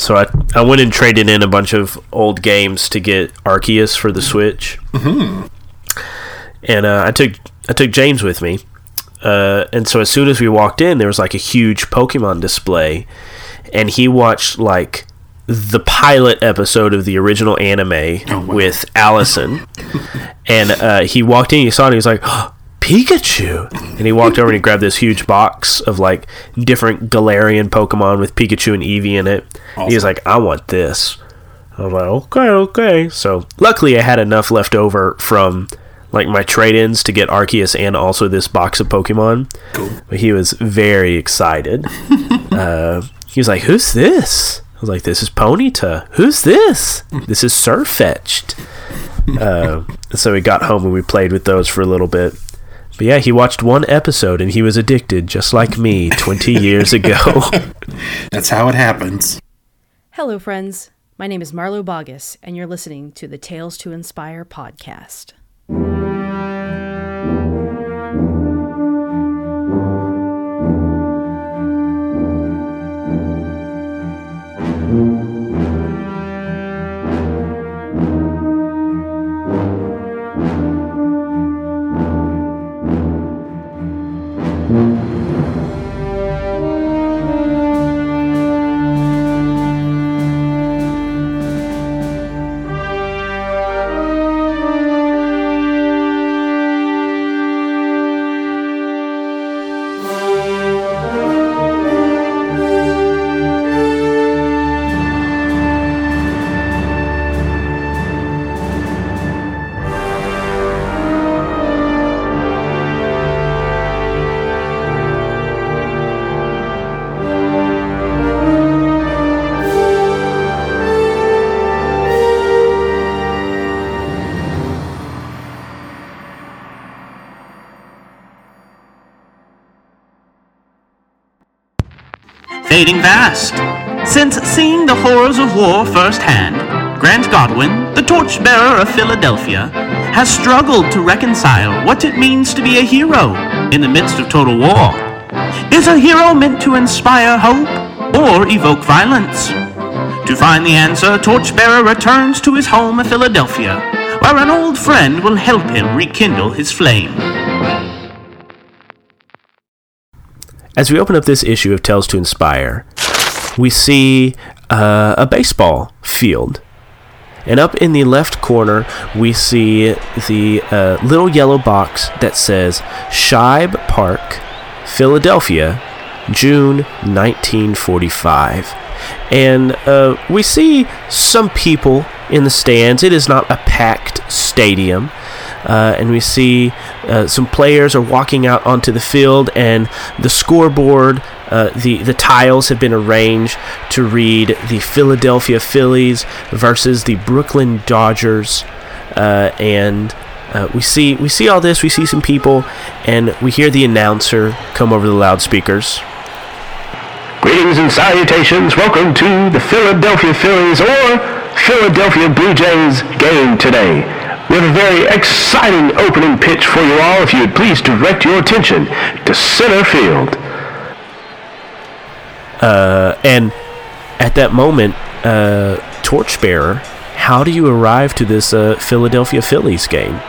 so I, I went and traded in a bunch of old games to get Arceus for the Switch. Mm-hmm. And uh, I took I took James with me. Uh, and so as soon as we walked in, there was like a huge Pokemon display, and he watched like the pilot episode of the original anime oh, wow. with Allison. and uh, he walked in, he saw it, and he was like, oh, Pikachu. And he walked over and he grabbed this huge box of like different Galarian Pokemon with Pikachu and Eevee in it. Awesome. He was like, I want this. I was like, okay, okay. So luckily I had enough left over from like my trade-ins to get Arceus and also this box of Pokemon. Cool. But he was very excited. uh, he was like, "Who's this?" I was like, "This is Ponyta." "Who's this?" "This is Sirfetch'd." Uh, so we got home and we played with those for a little bit. But yeah, he watched one episode and he was addicted, just like me 20 years ago. That's how it happens. Hello, friends. My name is Marlo Bogus, and you're listening to the Tales to Inspire podcast. Fading fast. Since seeing the horrors of war firsthand, Grant Godwin, the torchbearer of Philadelphia, has struggled to reconcile what it means to be a hero in the midst of total war. Is a hero meant to inspire hope or evoke violence? To find the answer, Torchbearer returns to his home of Philadelphia, where an old friend will help him rekindle his flame. As we open up this issue of Tales to Inspire, we see uh, a baseball field. And up in the left corner, we see the uh, little yellow box that says Shibe Park, Philadelphia, June 1945. And uh, we see some people in the stands. It is not a packed stadium uh, and we see uh, some players are walking out onto the field, and the scoreboard, uh, the the tiles have been arranged to read the Philadelphia Phillies versus the Brooklyn Dodgers, uh, and. Uh, we see we see all this. We see some people, and we hear the announcer come over the loudspeakers. Greetings and salutations. Welcome to the Philadelphia Phillies or Philadelphia Blue Jays game today. We have a very exciting opening pitch for you all. If you would please direct your attention to center field. Uh, and at that moment, uh, Torchbearer, how do you arrive to this uh, Philadelphia Phillies game?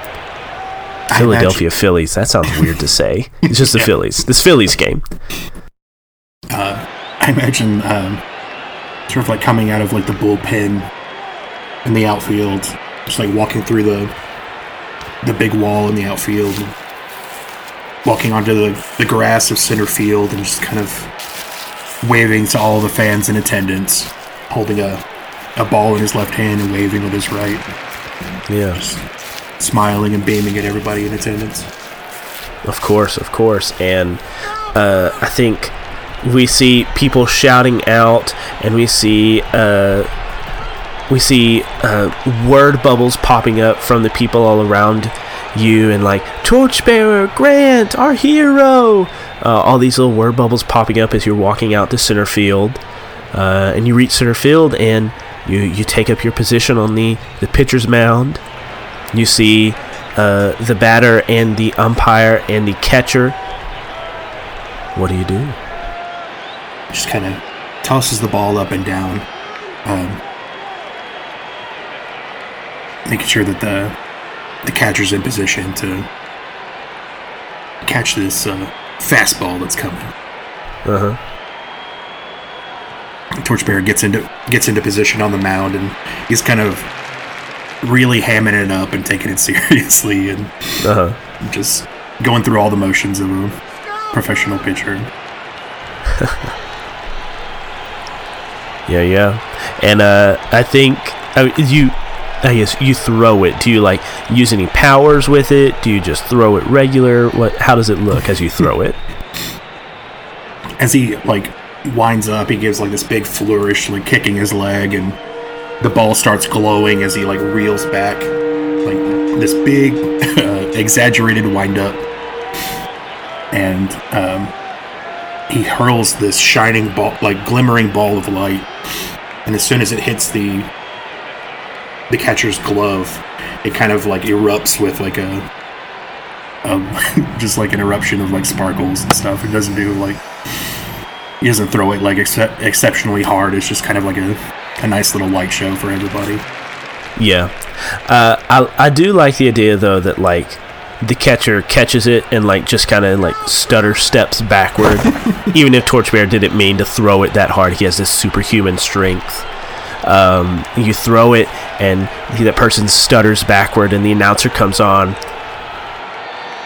Philadelphia imagine. Phillies. That sounds weird to say. It's just the yeah. Phillies. This Phillies game. Uh, I imagine um, sort of like coming out of like the bullpen in the outfield just like walking through the the big wall in the outfield, walking onto the, the grass of center field, and just kind of waving to all the fans in attendance, holding a, a ball in his left hand and waving with his right. Yeah. Just smiling and beaming at everybody in attendance. Of course, of course. And uh, I think we see people shouting out, and we see uh, we see uh, word bubbles popping up from the people all around you and like torchbearer grant our hero! Uh, all these little word bubbles popping up as you're walking out to center field. Uh, and you reach center field and you, you take up your position on the, the pitcher's mound. You see uh, the batter and the umpire and the catcher. What do you do? Just kind of tosses the ball up and down. Um, making sure that the the catcher's in position to catch this uh, fastball that's coming. Uh huh. Torchbearer gets into gets into position on the mound, and he's kind of really hamming it up and taking it seriously, and Uh huh. just going through all the motions of a professional pitcher. Yeah, yeah. And uh, I think I mean, you. I guess you throw it. Do you like use any powers with it? Do you just throw it regular? What? How does it look as you throw it? As he like winds up, he gives like this big flourish, like kicking his leg, and the ball starts glowing as he like reels back, like this big, uh, exaggerated wind up, and um, he hurls this shining ball, like glimmering ball of light, and as soon as it hits the the catcher's glove, it kind of like erupts with like a, um, just like an eruption of like sparkles and stuff. It doesn't do like he doesn't throw it like excep exceptionally hard. It's just kind of like a, a nice little light show for everybody. Yeah, uh, I I do like the idea though that like the catcher catches it and like just kind of like stutter steps backward. Even if Torchbearer didn't mean to throw it that hard, he has this superhuman strength. Um, you throw it and that person stutters backward, and the announcer comes on.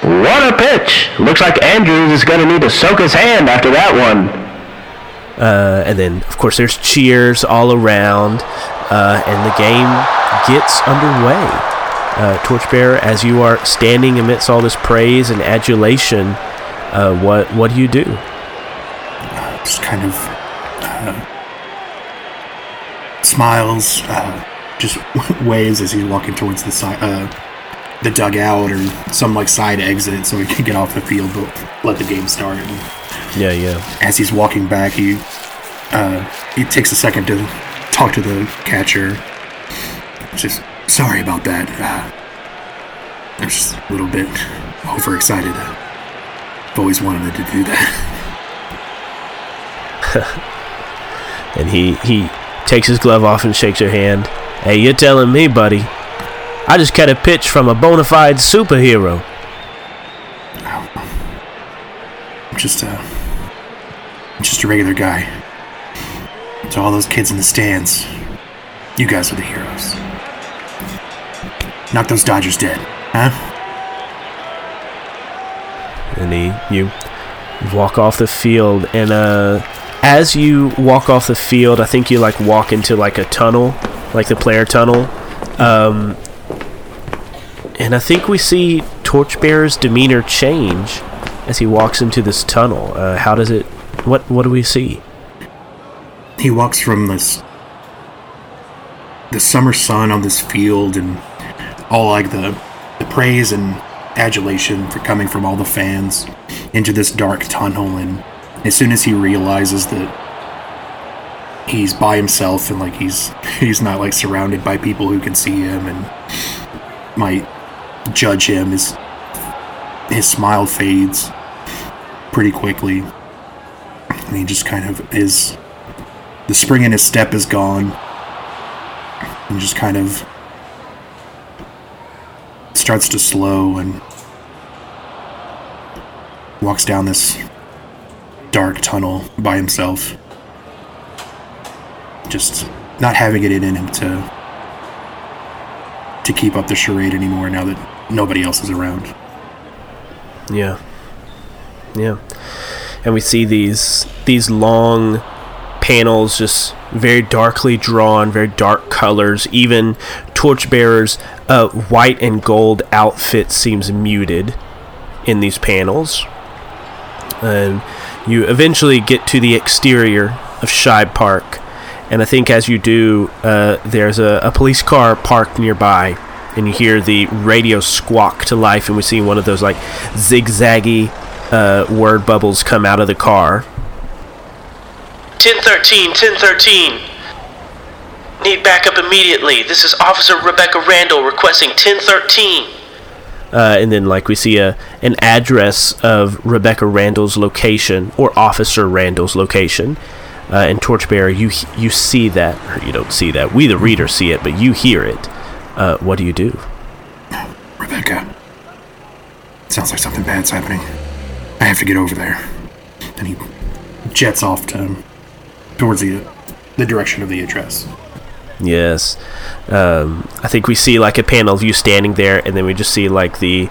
What a pitch! Looks like Andrews is going to need to soak his hand after that one. Uh, and then, of course, there's cheers all around, uh, and the game gets underway. Uh, Torchbearer, as you are standing amidst all this praise and adulation, uh, what what do you do? Just kind of uh, smiles, uh, just waves as he's walking towards the side, uh, the dugout or some like side exit, so he can get off the field, but let the game start. And Yeah, yeah, as he's walking back, he uh, he takes a second to talk to the catcher. Just sorry about that. Uh, I was just a little bit overexcited. I've always wanted to do that. and he he takes his glove off and shakes her hand. Hey, you're telling me, buddy? I just got a pitch from a bona fide superhero. I'm just a, I'm just a regular guy. To all those kids in the stands, you guys are the heroes. Knock those Dodgers dead, huh? and he you walk off the field and uh as you walk off the field i think you like walk into like a tunnel like the player tunnel. Um and i think we see torchbearer's demeanor change as he walks into this tunnel. Uh, how does it what what do we see? He walks from this the summer sun on this field and all like the the praise and adulation for coming from all the fans into this dark tunnel and as soon as he realizes that he's by himself and like he's he's not like surrounded by people who can see him and might judge him his his smile fades pretty quickly. And he just kind of is the spring in his step is gone. And just kind of starts to slow and walks down this dark tunnel by himself. Just not having it in him to to keep up the charade anymore now that nobody else is around. Yeah. Yeah. And we see these these long panels just very darkly drawn very dark colors. Even torchbearer's uh, white and gold outfit seems muted in these panels. And you eventually get to the exterior of Shibe Park and I think as you do uh, there's a, a police car parked nearby and you hear the radio squawk to life and we see one of those like zigzaggy uh, word bubbles come out of the car 1013, 1013. Need backup immediately. This is Officer Rebecca Randall requesting 1013. Uh, and then like we see a an address of Rebecca Randall's location or Officer Randall's location, Uh, and Torchbearer, you you see that, or you don't see that. We, the reader, see it, but you hear it. Uh, what do you do? Rebecca. Sounds like something bad's happening. I have to get over there. And he jets off to, towards the, the direction of the address. Yes. Um, I think we see like a panel of you standing there, and then we just see like the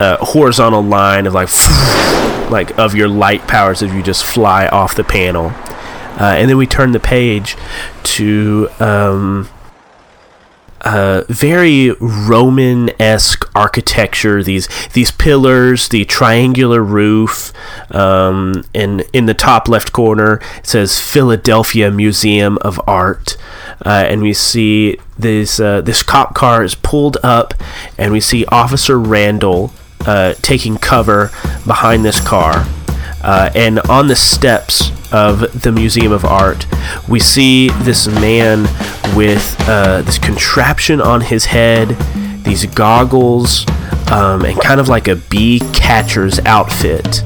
uh, horizontal line of like, like of your light powers as you just fly off the panel. Uh, and then we turn the page to um, uh, very Roman-esque architecture. These these pillars, the triangular roof, um, and in the top left corner it says Philadelphia Museum of Art. Uh, and we see this uh, this cop car is pulled up, and we see Officer Randall uh, taking cover behind this car. Uh, and on the steps of the Museum of Art, we see this man with uh, this contraption on his head, these goggles, um, and kind of like a bee catcher's outfit.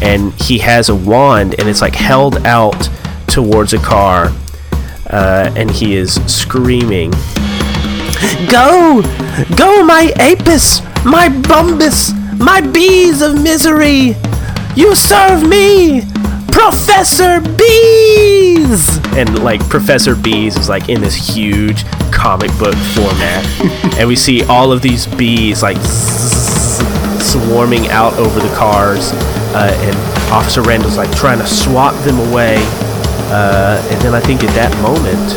And he has a wand, and it's like held out towards a car, uh, and he is screaming, Go! Go, my Apis! My Bumbus! My bees of misery! You serve me! Professor Bees! And like Professor Bees is like in this huge comic book format. and we see all of these bees like swarming out over the cars. Uh, and Officer Randall's like trying to swat them away. Uh, and then I think at that moment,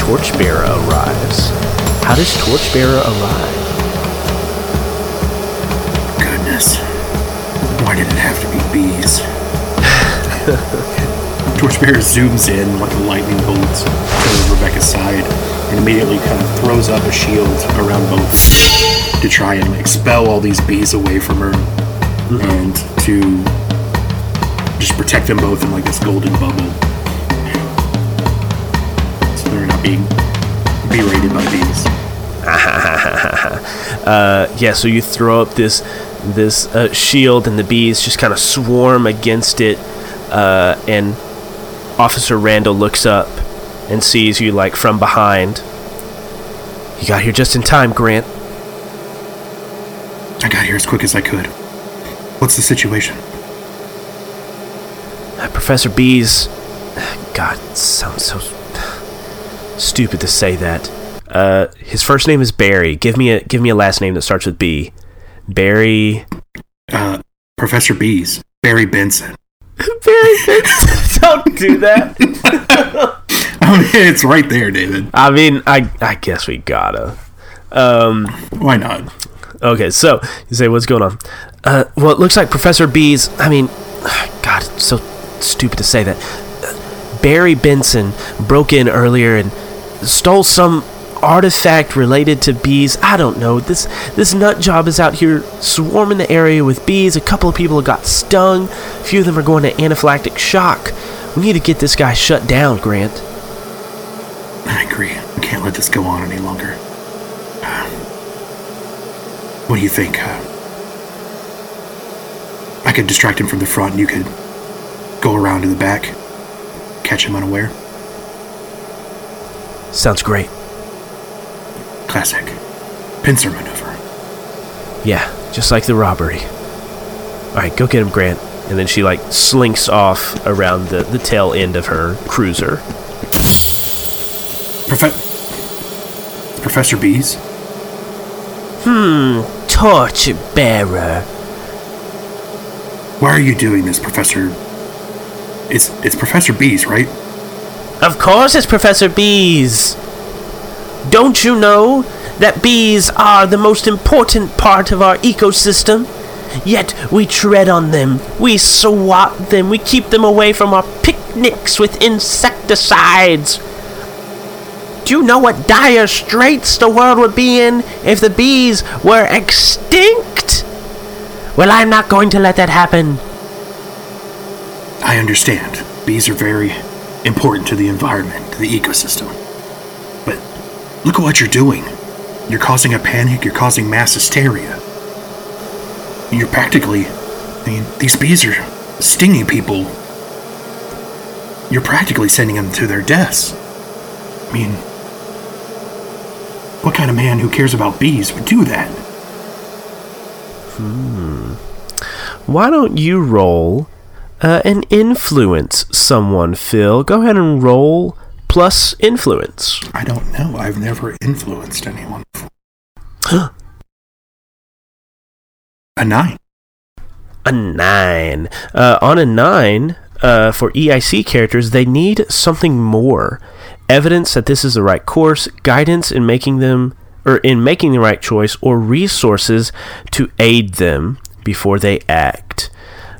Torchbearer arrives. How does Torchbearer arrive? Goodness. Why did it have to be bees? Torchbearer zooms in like a lightning bolt to Rebecca's side and immediately kind of throws up a shield around both to try and expel all these bees away from her and to just protect them both in like this golden bubble. So they're not being berated by bees. uh, yeah, so you throw up this this uh, shield, and the bees just kind of swarm against it. Uh, and Officer Randall looks up and sees you like from behind. You got here just in time, Grant. I got here as quick as I could. What's the situation? Uh, Professor Bees. God, sounds so stupid to say that. Uh, his first name is Barry. Give me a give me a last name that starts with B. Barry. Uh, Professor Bees. Barry Benson. Barry Benson. Don't do that. I mean, it's right there, David. I mean, I I guess we gotta. Um, Why not? okay, so you say what's going on? Uh, well, it looks like Professor Bees. I mean, God, it's so stupid to say that. Barry Benson broke in earlier and stole some artifact related to bees. I don't know. This this nut job is out here swarming the area with bees. A couple of people have got stung. A few of them are going to anaphylactic shock. We need to get this guy shut down, Grant. I agree. We can't let this go on any longer. Uh, what do you think? Uh, I could distract him from the front and you could go around to the back, catch him unaware. Sounds great. Classic. Pincer maneuver. Yeah, just like the robbery. Alright, go get him, Grant. And then she, like, slinks off around the, the tail end of her cruiser. Profe- Professor Bees? Hmm, torch bearer. Why are you doing this, Professor? It's it's Professor Bees, right? Of course it's Professor Bees. Don't you know that bees are the most important part of our ecosystem? Yet we tread on them, we swat them, we keep them away from our picnics with insecticides. Do you know what dire straits the world would be in if the bees were extinct? Well, I'm not going to let that happen. I understand. Bees are very important to the environment, to the ecosystem. Look at what you're doing. You're causing a panic, you're causing mass hysteria. You're practically. I mean, these bees are stinging people you're practically sending them to their deaths. I mean, what kind of man who cares about bees would do that? Hmm. Why don't you roll uh, and influence someone, Phil? Go ahead and roll plus influence. I don't know. I've never influenced anyone before. A nine. A nine. Uh, on a nine, uh, for EIC characters, they need something more. Evidence that this is the right course, guidance in making them or in making the right choice, or resources to aid them before they act.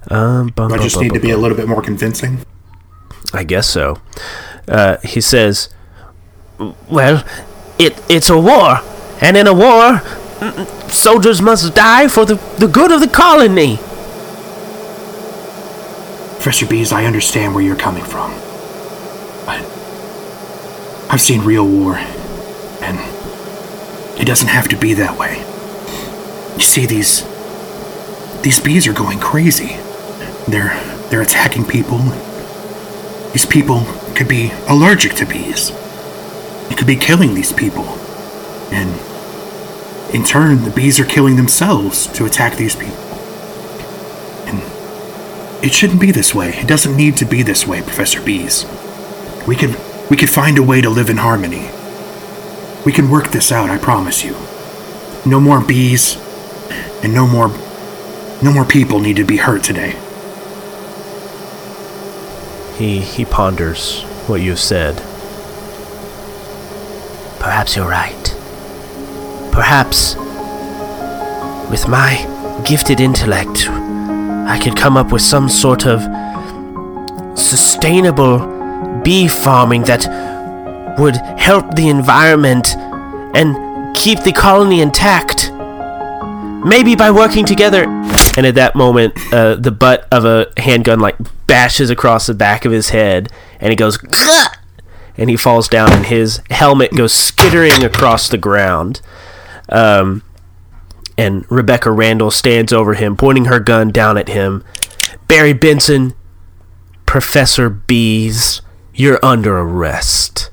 Um, bum, I just bum, need to bum, be a little bit more convincing. I guess so. Uh, he says, "Well, it it's a war, and in a war, soldiers must die for the, the good of the colony." Professor Bees, I understand where you're coming from. But I've seen real war, and it doesn't have to be that way. You see, these these bees are going crazy. They're they're attacking people. These people could be allergic to bees. It could be killing these people. And in turn, the bees are killing themselves to attack these people. And it shouldn't be this way. It doesn't need to be this way, Professor Bees. We could we could find a way to live in harmony. We can work this out, I promise you. No more bees and no more no more people need to be hurt today. He he ponders what you have said. Perhaps you're right. Perhaps with my gifted intellect, I could come up with some sort of sustainable bee farming that would help the environment and keep the colony intact. Maybe by working together. And at that moment, uh, the butt of a handgun like bashes across the back of his head, and he goes, "Gah!" and he falls down, and his helmet goes skittering across the ground. Um, and Rebecca Randall stands over him, pointing her gun down at him. Barry Benson, Professor Bees, you're under arrest.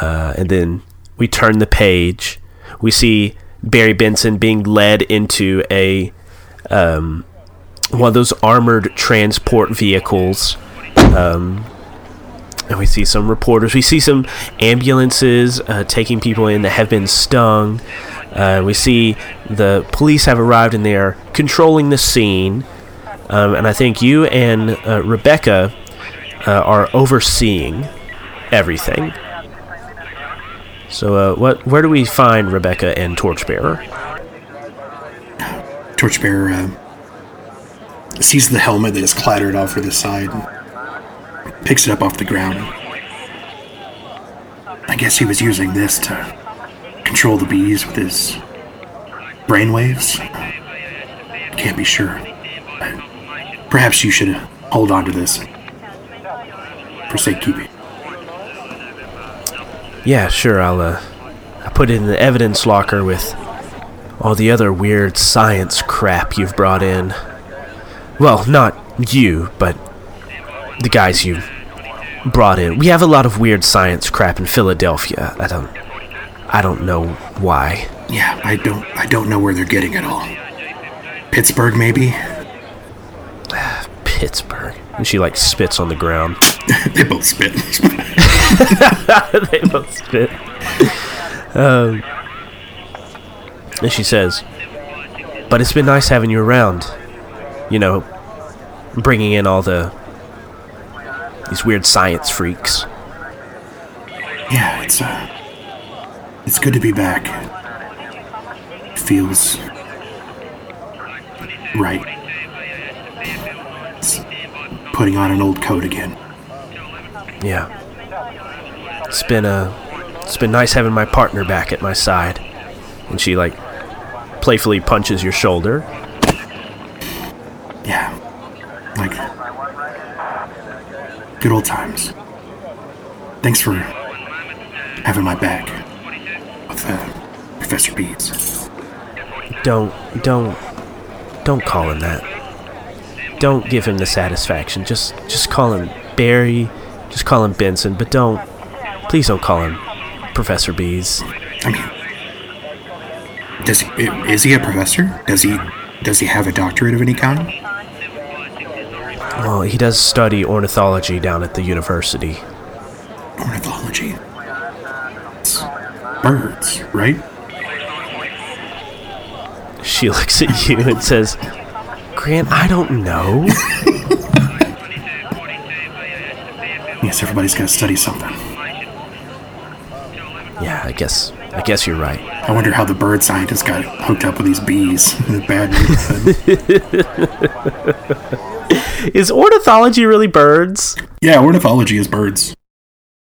Uh, and then we turn the page. We see Barry Benson being led into a um, one of those armored transport vehicles. Um, and we see some reporters. We see some ambulances uh, taking people in that have been stung. Uh, we see the police have arrived and they are controlling the scene. Um, and I think you and uh, Rebecca uh, are overseeing everything. So, uh, what? Where do we find Rebecca and Torchbearer? Torchbearer uh, sees the helmet that is clattered off to the side and picks it up off the ground. I guess he was using this to control the bees with his brainwaves. Can't be sure. Perhaps you should hold on to this for safekeeping. Yeah, sure. I'll uh, I put it in the evidence locker with all the other weird science crap you've brought in. Well, not you, but the guys you brought in. We have a lot of weird science crap in Philadelphia. I don't I don't know why. Yeah, I don't I don't know where they're getting it all. Pittsburgh maybe? Pittsburgh. And she like spits on the ground. they both spit. they both spit. Um, and she says, "But it's been nice having you around. You know, bringing in all the these weird science freaks." yeah, it's uh it's good to be back. Feels right. It's putting on an old coat again. Yeah. It's been uh it's been nice having my partner back at my side. And she like playfully punches your shoulder. Yeah. Like good old times. Thanks for having my back with uh, Professor Bees. Don't don't don't call him that. Don't give him the satisfaction. Just just call him Barry. Just call him Benson, but don't. Please don't call him Professor Bees. I mean, does he, is he a professor? Does he does he have a doctorate of any kind? Well, he does study ornithology down at the university. Ornithology. It's birds, right? She looks at you and says, Grant, I don't know. Yes, everybody's got to study something. yeah, I guess. I guess you're right. I wonder how the bird scientists got hooked up with these bees bad neighborhood. Is ornithology really birds? yeah, ornithology is birds.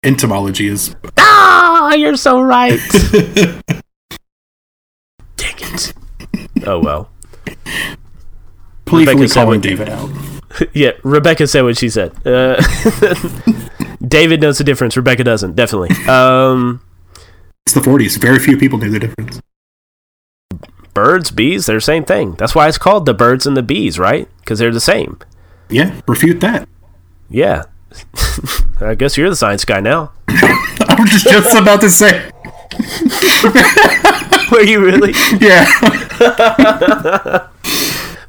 Entomology is. Ah, you're so right. Dang it. Oh well. Playfully Rebecca said calling David out. Yeah, Rebecca said what she said. Uh, David knows the difference. Rebecca doesn't. Definitely. Um, It's the 40s. Very few people knew the difference. birds, bees, they're the same thing. That's why it's called the birds and the bees, right? Because they're the same. Yeah, refute that. Yeah. I guess you're the science guy now. I was just, just about to say. Were you really? Yeah.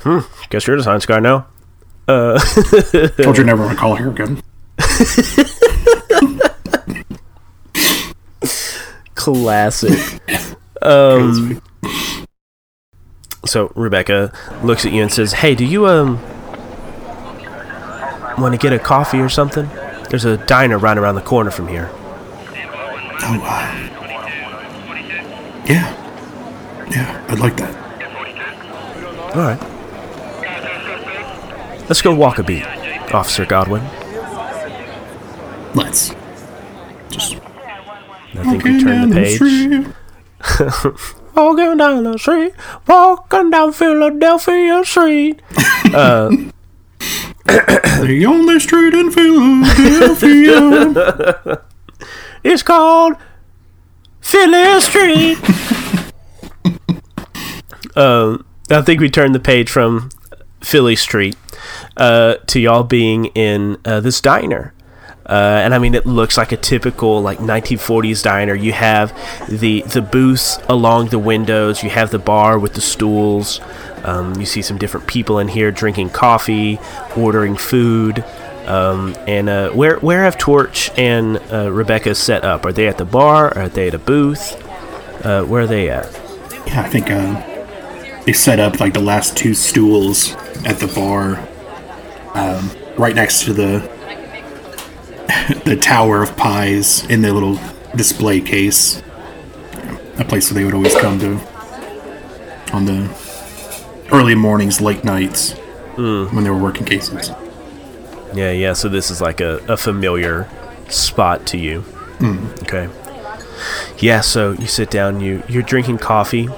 hmm, Guess you're the science guy now. Uh, Told you never want to call her again. classic. Um, so Rebecca looks at you and says, "Hey, do you um want to get a coffee or something? There's a diner right around the corner from here." Oh, yeah. Yeah, I'd like that. All right. Let's go walk a beat, Officer Godwin. Let's. Just I think we turn the page. Walking down the street, walking down Philadelphia Street. Uh, the only street in Philadelphia. It's called Philly Street. um, I think we turned the page from Philly Street uh, to y'all being in uh, this diner. Uh, and I mean, it looks like a typical like 1940s diner. You have the the booths along the windows. You have the bar with the stools. Um, you see some different people in here drinking coffee, ordering food. Um, and uh, where where have Torch and uh, Rebecca set up? Are they at the bar? Are they at a booth? Uh, where are they at? yeah, I think uh, they set up like the last two stools at the bar, um, right next to the the tower of pies in their little display case. A place where they would always come to on the early mornings, late nights when they were working cases. Yeah, yeah. So this is like a, a familiar spot to you. Okay. Yeah. So you sit down. You you're drinking coffee,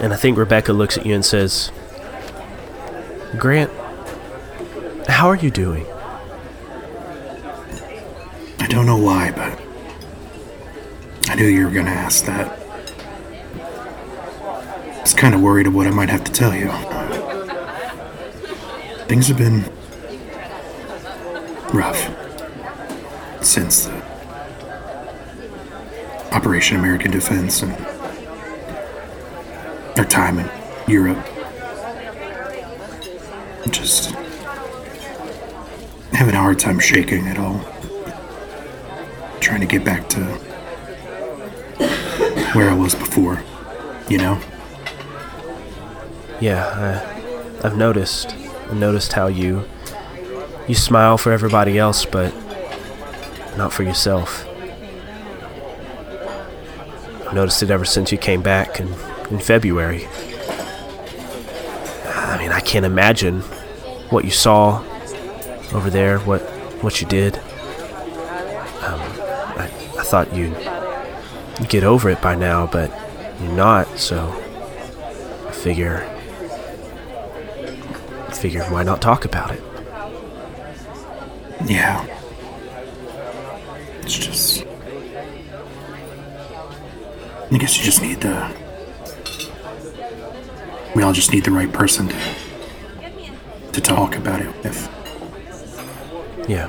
and I think Rebecca looks at you and says, "Grant, how are you doing?" I don't know why, but I knew you were going to ask that. I was kind of worried of what I might have to tell you. Things have been rough since the Operation American Defense and our time in Europe. Just having a hard time shaking it all trying to get back to where I was before, you know? Yeah, I, I've noticed. I've noticed how you you smile for everybody else, but not for yourself. I've noticed it ever since you came back in, in February. I mean, I can't imagine what you saw over there, what what you did. Um, I, I thought you'd get over it by now, but you're not, so I figure figure why not talk about it? Yeah. It's just. I guess you just need the. We all just need the right person to. to talk about it with. Yeah.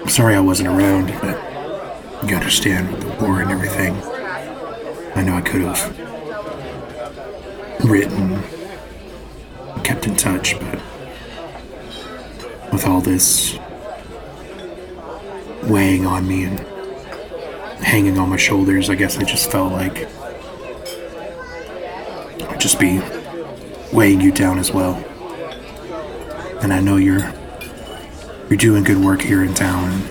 I'm sorry I wasn't around, but you understand with the war and everything. I know I could have written, kept in touch, but with all this weighing on me and hanging on my shoulders, I guess I just felt like Just be weighing you down as well. And I know you're you're doing good work here in town.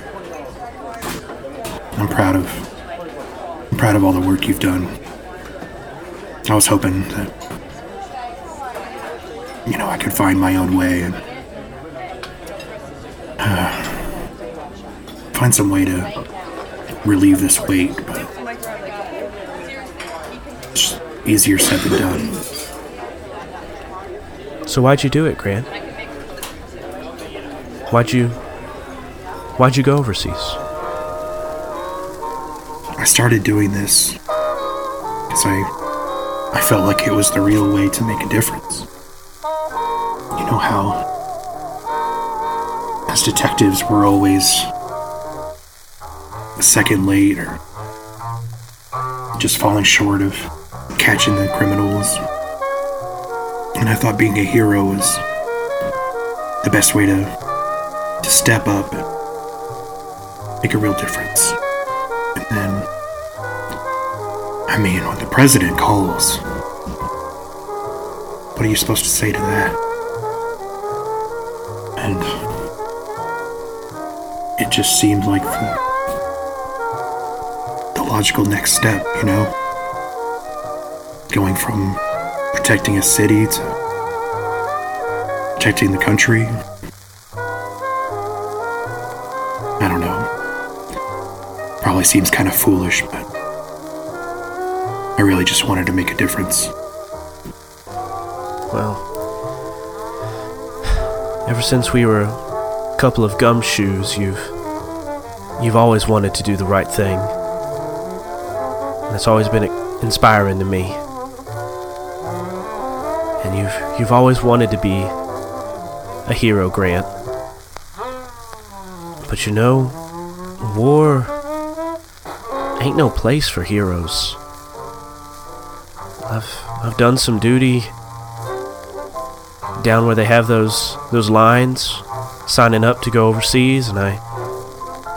I'm proud of I'm proud of all the work you've done. I was hoping that you know I could find my own way and uh, find some way to relieve this weight, but it's easier said than done. So why'd you do it, Grant? Why'd you Why'd you go overseas? I started doing this because I I felt like it was the real way to make a difference. You know how as detectives we're always a second late or just falling short of catching the criminals. And I thought being a hero was the best way to to step up and make a real difference. And then I mean, when the president calls, what are you supposed to say to that? And it just seemed like the, the logical next step, you know? Going from protecting a city to protecting the country. I don't know. Probably seems kind of foolish, but I really just wanted to make a difference. Well, ever since we were a couple of gumshoes, you've you've always wanted to do the right thing. That's always been inspiring to me. You've always wanted to be a hero, Grant. But you know, war ain't no place for heroes. I've I've done some duty down where they have those those lines signing up to go overseas and I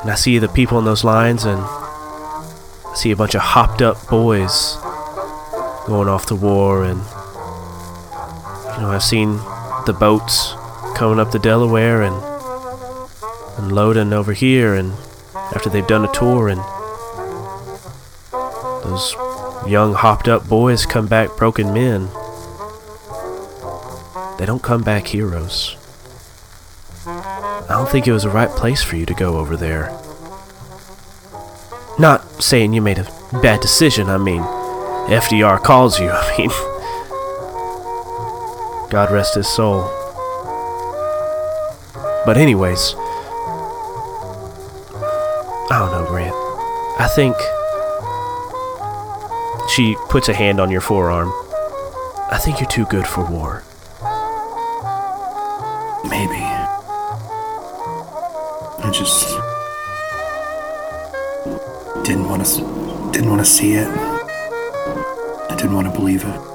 and I see the people in those lines and I see a bunch of hopped up boys going off to war and you know I've seen the boats coming up the Delaware and and loading over here and after they've done a tour and those young hopped up boys come back broken men. They don't come back heroes. I don't think it was the right place for you to go over there. Not saying you made a bad decision, I mean, FDR calls you, I mean. God rest his soul. But, anyways, I don't know, Grant. I think. She puts a hand on your forearm. I think you're too good for war. Maybe. I just didn't want to didn't want to see it. I didn't want to believe it.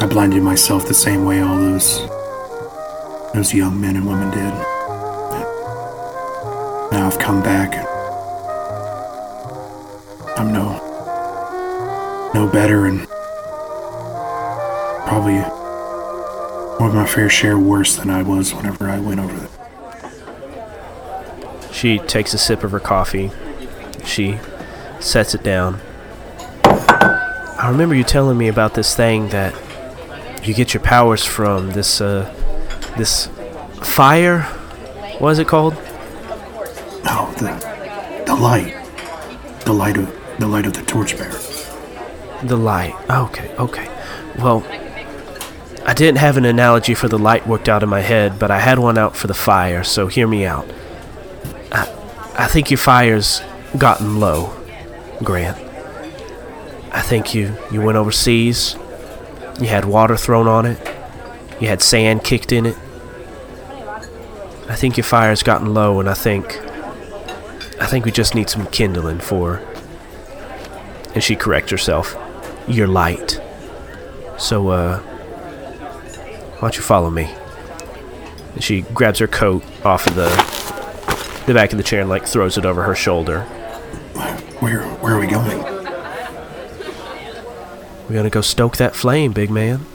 I blinded myself the same way all those those young men and women did. Now I've come back. I'm no no better and probably more of my fair share worse than I was whenever I went over there. She takes a sip of her coffee. She sets it down. I remember you telling me about this thing that you get your powers from this uh this fire. What is it called? Oh, the the light, the light of the light of the torchbearer. The light. Okay, okay. Well, I didn't have an analogy for the light worked out in my head, but I had one out for the fire, so hear me out. I, I think your fire's gotten low, Grant. I think you, you went overseas, you had water thrown on it, you had sand kicked in it, I think your fire's gotten low, and I think. I think we just need some kindling for. And she corrects herself. Your light. So, uh. Why don't you follow me? And she grabs her coat off of the the back of the chair and like throws it over her shoulder. Where where are we going? We're gonna go stoke that flame, big man.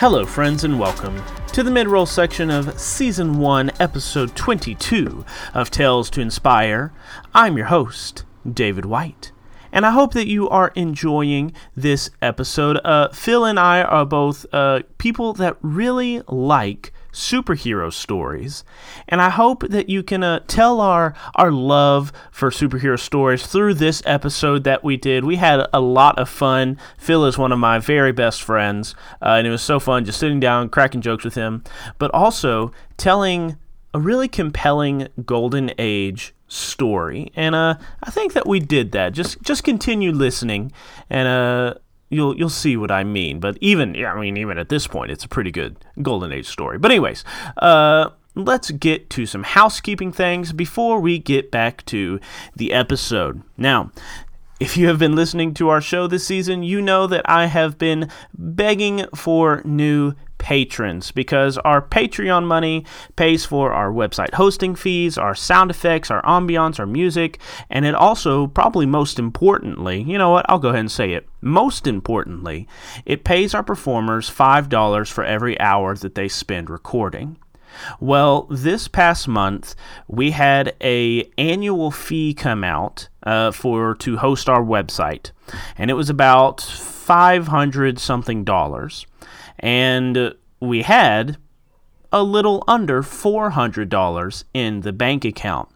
Hello, friends, and welcome to the mid roll section of Season 1, Episode 22 of Tales to Inspire. I'm your host, David White, and I hope that you are enjoying this episode. Uh, Phil and I are both uh, people that really like superhero stories. And I hope that you can uh, tell our, our love for superhero stories through this episode that we did. We had a lot of fun. Phil is one of my very best friends, uh, and it was so fun just sitting down, cracking jokes with him, but also telling a really compelling golden age story and uh i think that we did that just just continue listening and uh you'll you'll see what I mean. But even yeah, I mean even at this point, it's a pretty good golden age story. But anyways, uh, let's get to some housekeeping things before we get back to the episode. Now. If you have been listening to our show this season, you know that I have been begging for new patrons because our Patreon money pays for our website hosting fees, our sound effects, our ambiance, our music, and it also, probably most importantly, you know what, I'll go ahead and say it. Most importantly, it pays our performers $5 for every hour that they spend recording. Well, this past month we had a annual fee come out uh, for to host our website, and it was about five hundred something dollars and we had a little under $400 in the bank account.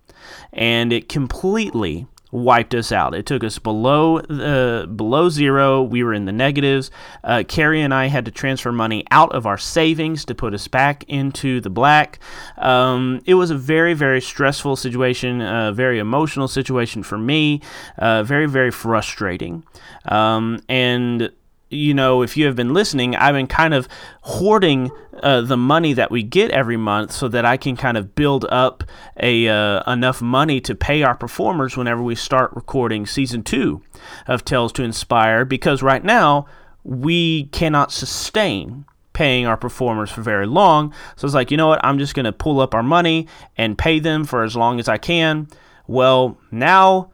And it completely wiped us out. It took us below uh, below zero. We were in the negatives. Uh, Carrie and I had to transfer money out of our savings to put us back into the black. Um, it was a very very stressful situation, a very emotional situation for me. Uh, very very frustrating. Um, and you know, if you have been listening, I've been kind of hoarding uh, the money that we get every month so that I can kind of build up a uh, enough money to pay our performers whenever we start recording season two of Tales to Inspire. Because right now we cannot sustain paying our performers for very long. So it's like, you know what? I'm just going to pull up our money and pay them for as long as I can. Well, now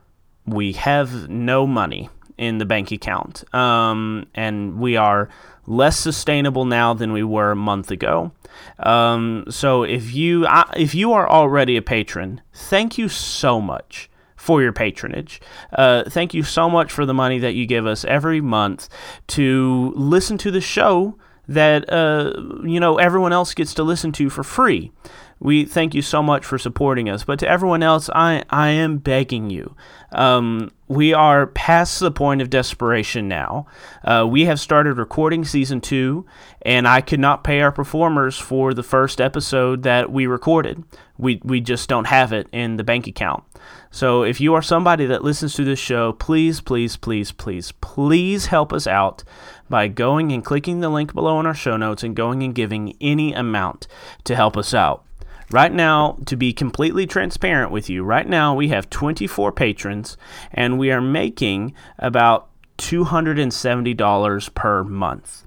we have no money in the bank account. Um, and we are less sustainable now than we were a month ago. Um, so if you if you are already a patron, thank you so much for your patronage. Uh, thank you so much for the money that you give us every month to listen to the show that uh, you know everyone else gets to listen to for free. We thank you so much for supporting us. But to everyone else, I, I am begging you. Um, we are past the point of desperation now. Uh, we have started recording season two, and I could not pay our performers for the first episode that we recorded. We, we just don't have it in the bank account. So if you are somebody that listens to this show, please, please, please, please, please help us out by going and clicking the link below in our show notes and going and giving any amount to help us out. Right now, to be completely transparent with you, right now we have 24 patrons and we are making about $270 per month.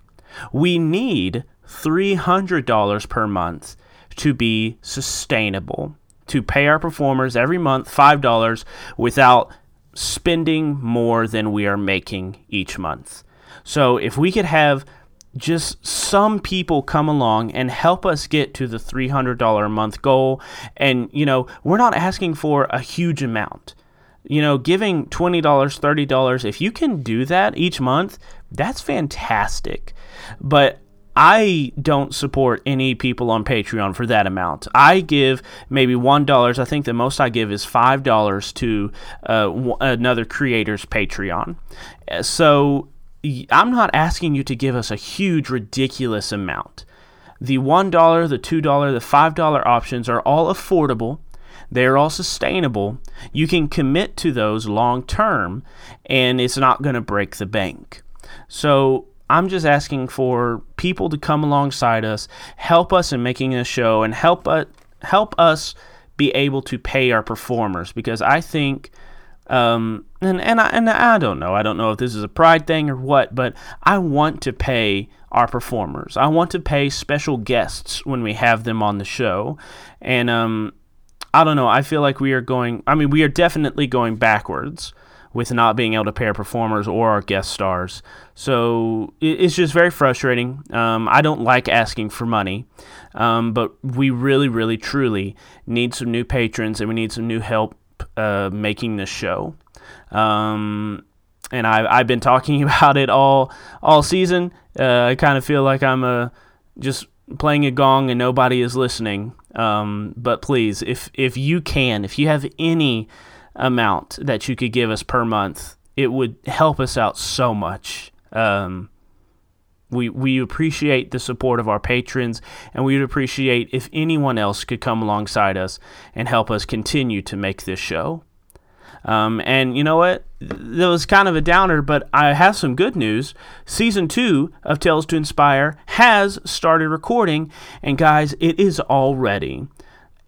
We need $300 per month to be sustainable, to pay our performers every month $5 without spending more than we are making each month. So if we could have just some people come along and help us get to the $300 a month goal. And, you know, we're not asking for a huge amount. You know, giving $20, $30, if you can do that each month, that's fantastic. But I don't support any people on Patreon for that amount. I give maybe one dollars. I think the most I give is five dollars to uh, w- another creator's Patreon. So I'm not asking you to give us a huge, ridiculous amount. The one dollar, the two dollar, the five dollar options are all affordable. They're all sustainable. You can commit to those long term, and it's not going to break the bank. So I'm just asking for people to come alongside us, help us in making a show, and help us help us be able to pay our performers because I think. Um, and and I, and I don't know. I don't know if this is a pride thing or what, but I want to pay our performers. I want to pay special guests when we have them on the show, and um, I don't know. I feel like we are going. I mean, we are definitely going backwards with not being able to pay our performers or our guest stars. So it's just very frustrating. Um, I don't like asking for money, um, but we really, really, truly need some new patrons and we need some new help uh, making this show. Um, and I've, I've been talking about it all all season. Uh, I kind of feel like I'm uh, just playing a gong and nobody is listening. Um, but please, if if you can, if you have any amount that you could give us per month, it would help us out so much. Um, we we appreciate the support of our patrons, and we would appreciate if anyone else could come alongside us and help us continue to make this show. Um, and you know what? That was kind of a downer, but I have some good news. Season two of Tales to Inspire has started recording, and guys, it is already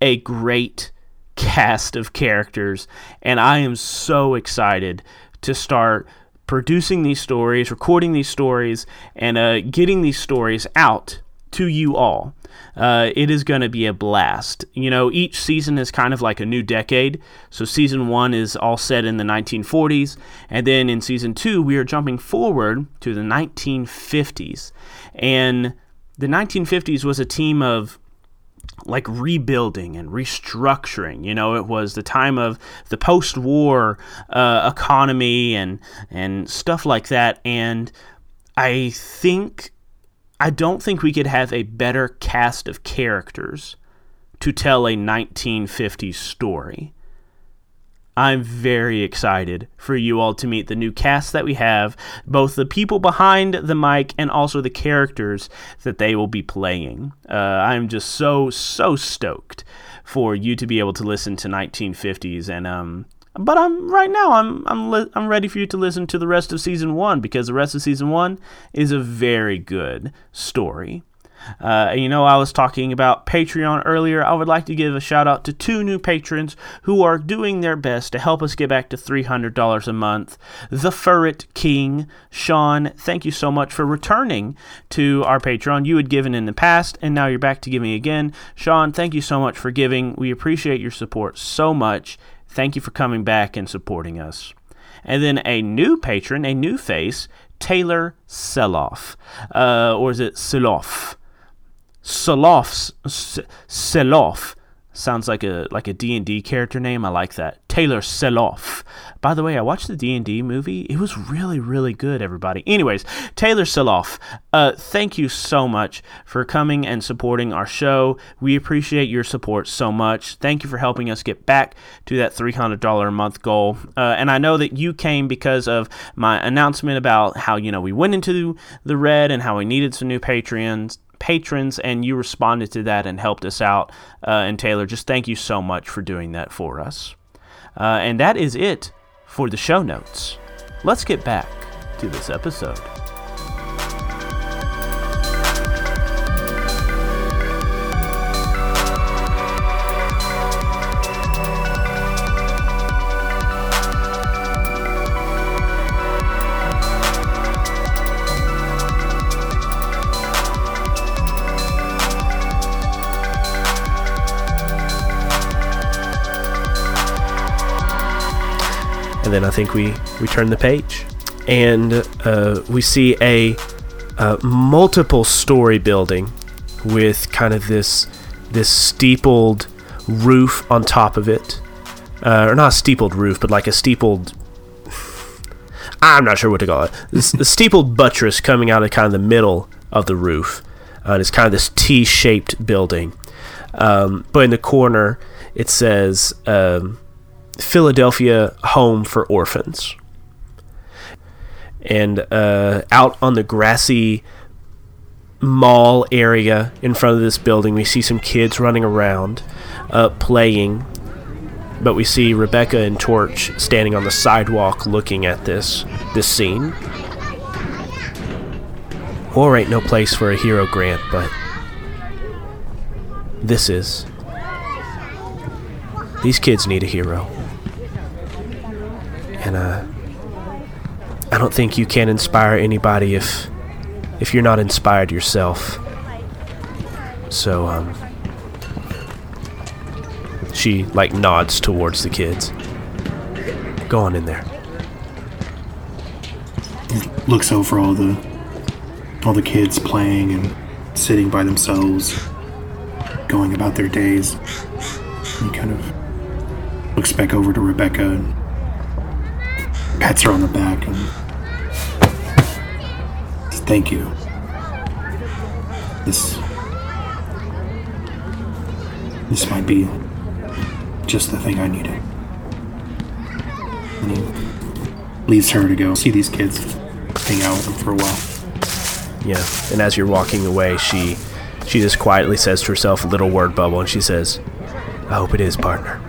a great cast of characters, and I am so excited to start producing these stories, recording these stories, and uh, getting these stories out to you all. Uh, it is going to be a blast. You know, each season is kind of like a new decade. So, season one is all set in the 1940s, and then in season two, we are jumping forward to the 1950s. And the 1950s was a team of like rebuilding and restructuring. You know, it was the time of the post-war uh, economy and and stuff like that. And I think I don't think we could have a better cast of characters to tell a 1950s story. I'm very excited for you all to meet the new cast that we have, both the people behind the mic and also the characters that they will be playing. Uh, I'm just so, so stoked for you to be able to listen to 1950s and um but I'm right now I'm I'm li- I'm ready for you to listen to the rest of season 1 because the rest of season 1 is a very good story. Uh, you know, I was talking about Patreon earlier. I would like to give a shout out to two new patrons who are doing their best to help us get back to $300 a month. The Furret King, Sean, thank you so much for returning to our Patreon. You had given in the past, and now you're back to giving again. Sean, thank you so much for giving. We appreciate your support so much. Thank you for coming back and supporting us. And then a new patron, a new face, Taylor Seloff. Uh, or is it Seloff? Seloff, Seloff sounds like a like a D&D character name. I like that. Taylor Seloff. By the way, I watched the D&D movie. It was really really good, everybody. Anyways, Taylor Seloff, uh thank you so much for coming and supporting our show. We appreciate your support so much. Thank you for helping us get back to that $300 a month goal. Uh, and I know that you came because of my announcement about how, you know, we went into the red and how we needed some new Patreons patrons and you responded to that and helped us out. Uh, and Taylor, just thank you so much for doing that for us. Uh, and that is it for the show notes. Let's get back to this episode. And then I think we we turn the page, and uh, we see a uh, multiple story building with kind of this this steepled roof on top of it, uh, or not a steepled roof, but like a steepled. I'm not sure what to call it. The steepled buttress coming out of kind of the middle of the roof, Uh, and it's kind of this T-shaped building. Um, but in the corner, it says um, Philadelphia Home for Orphans. And uh, out on the grassy mall area in front of this building, we see some kids running around, uh, playing. But we see Rebecca and Torch standing on the sidewalk looking at this this scene. War ain't no place for a hero, Grant, but this is. These kids need a hero. And uh I don't think you can inspire anybody if if you're not inspired yourself. So um she like nods towards the kids. Go on in there. Looks over all the all the kids playing and sitting by themselves, going about their days. He kind of looks back over to Rebecca and pats her on the back and says, "Thank you. This this might be just the thing I needed." And he leaves her to go see these kids, hang out with them for a while. Yeah. And as you're walking away, she she just quietly says to herself a little word bubble and she says, I hope it is, partner.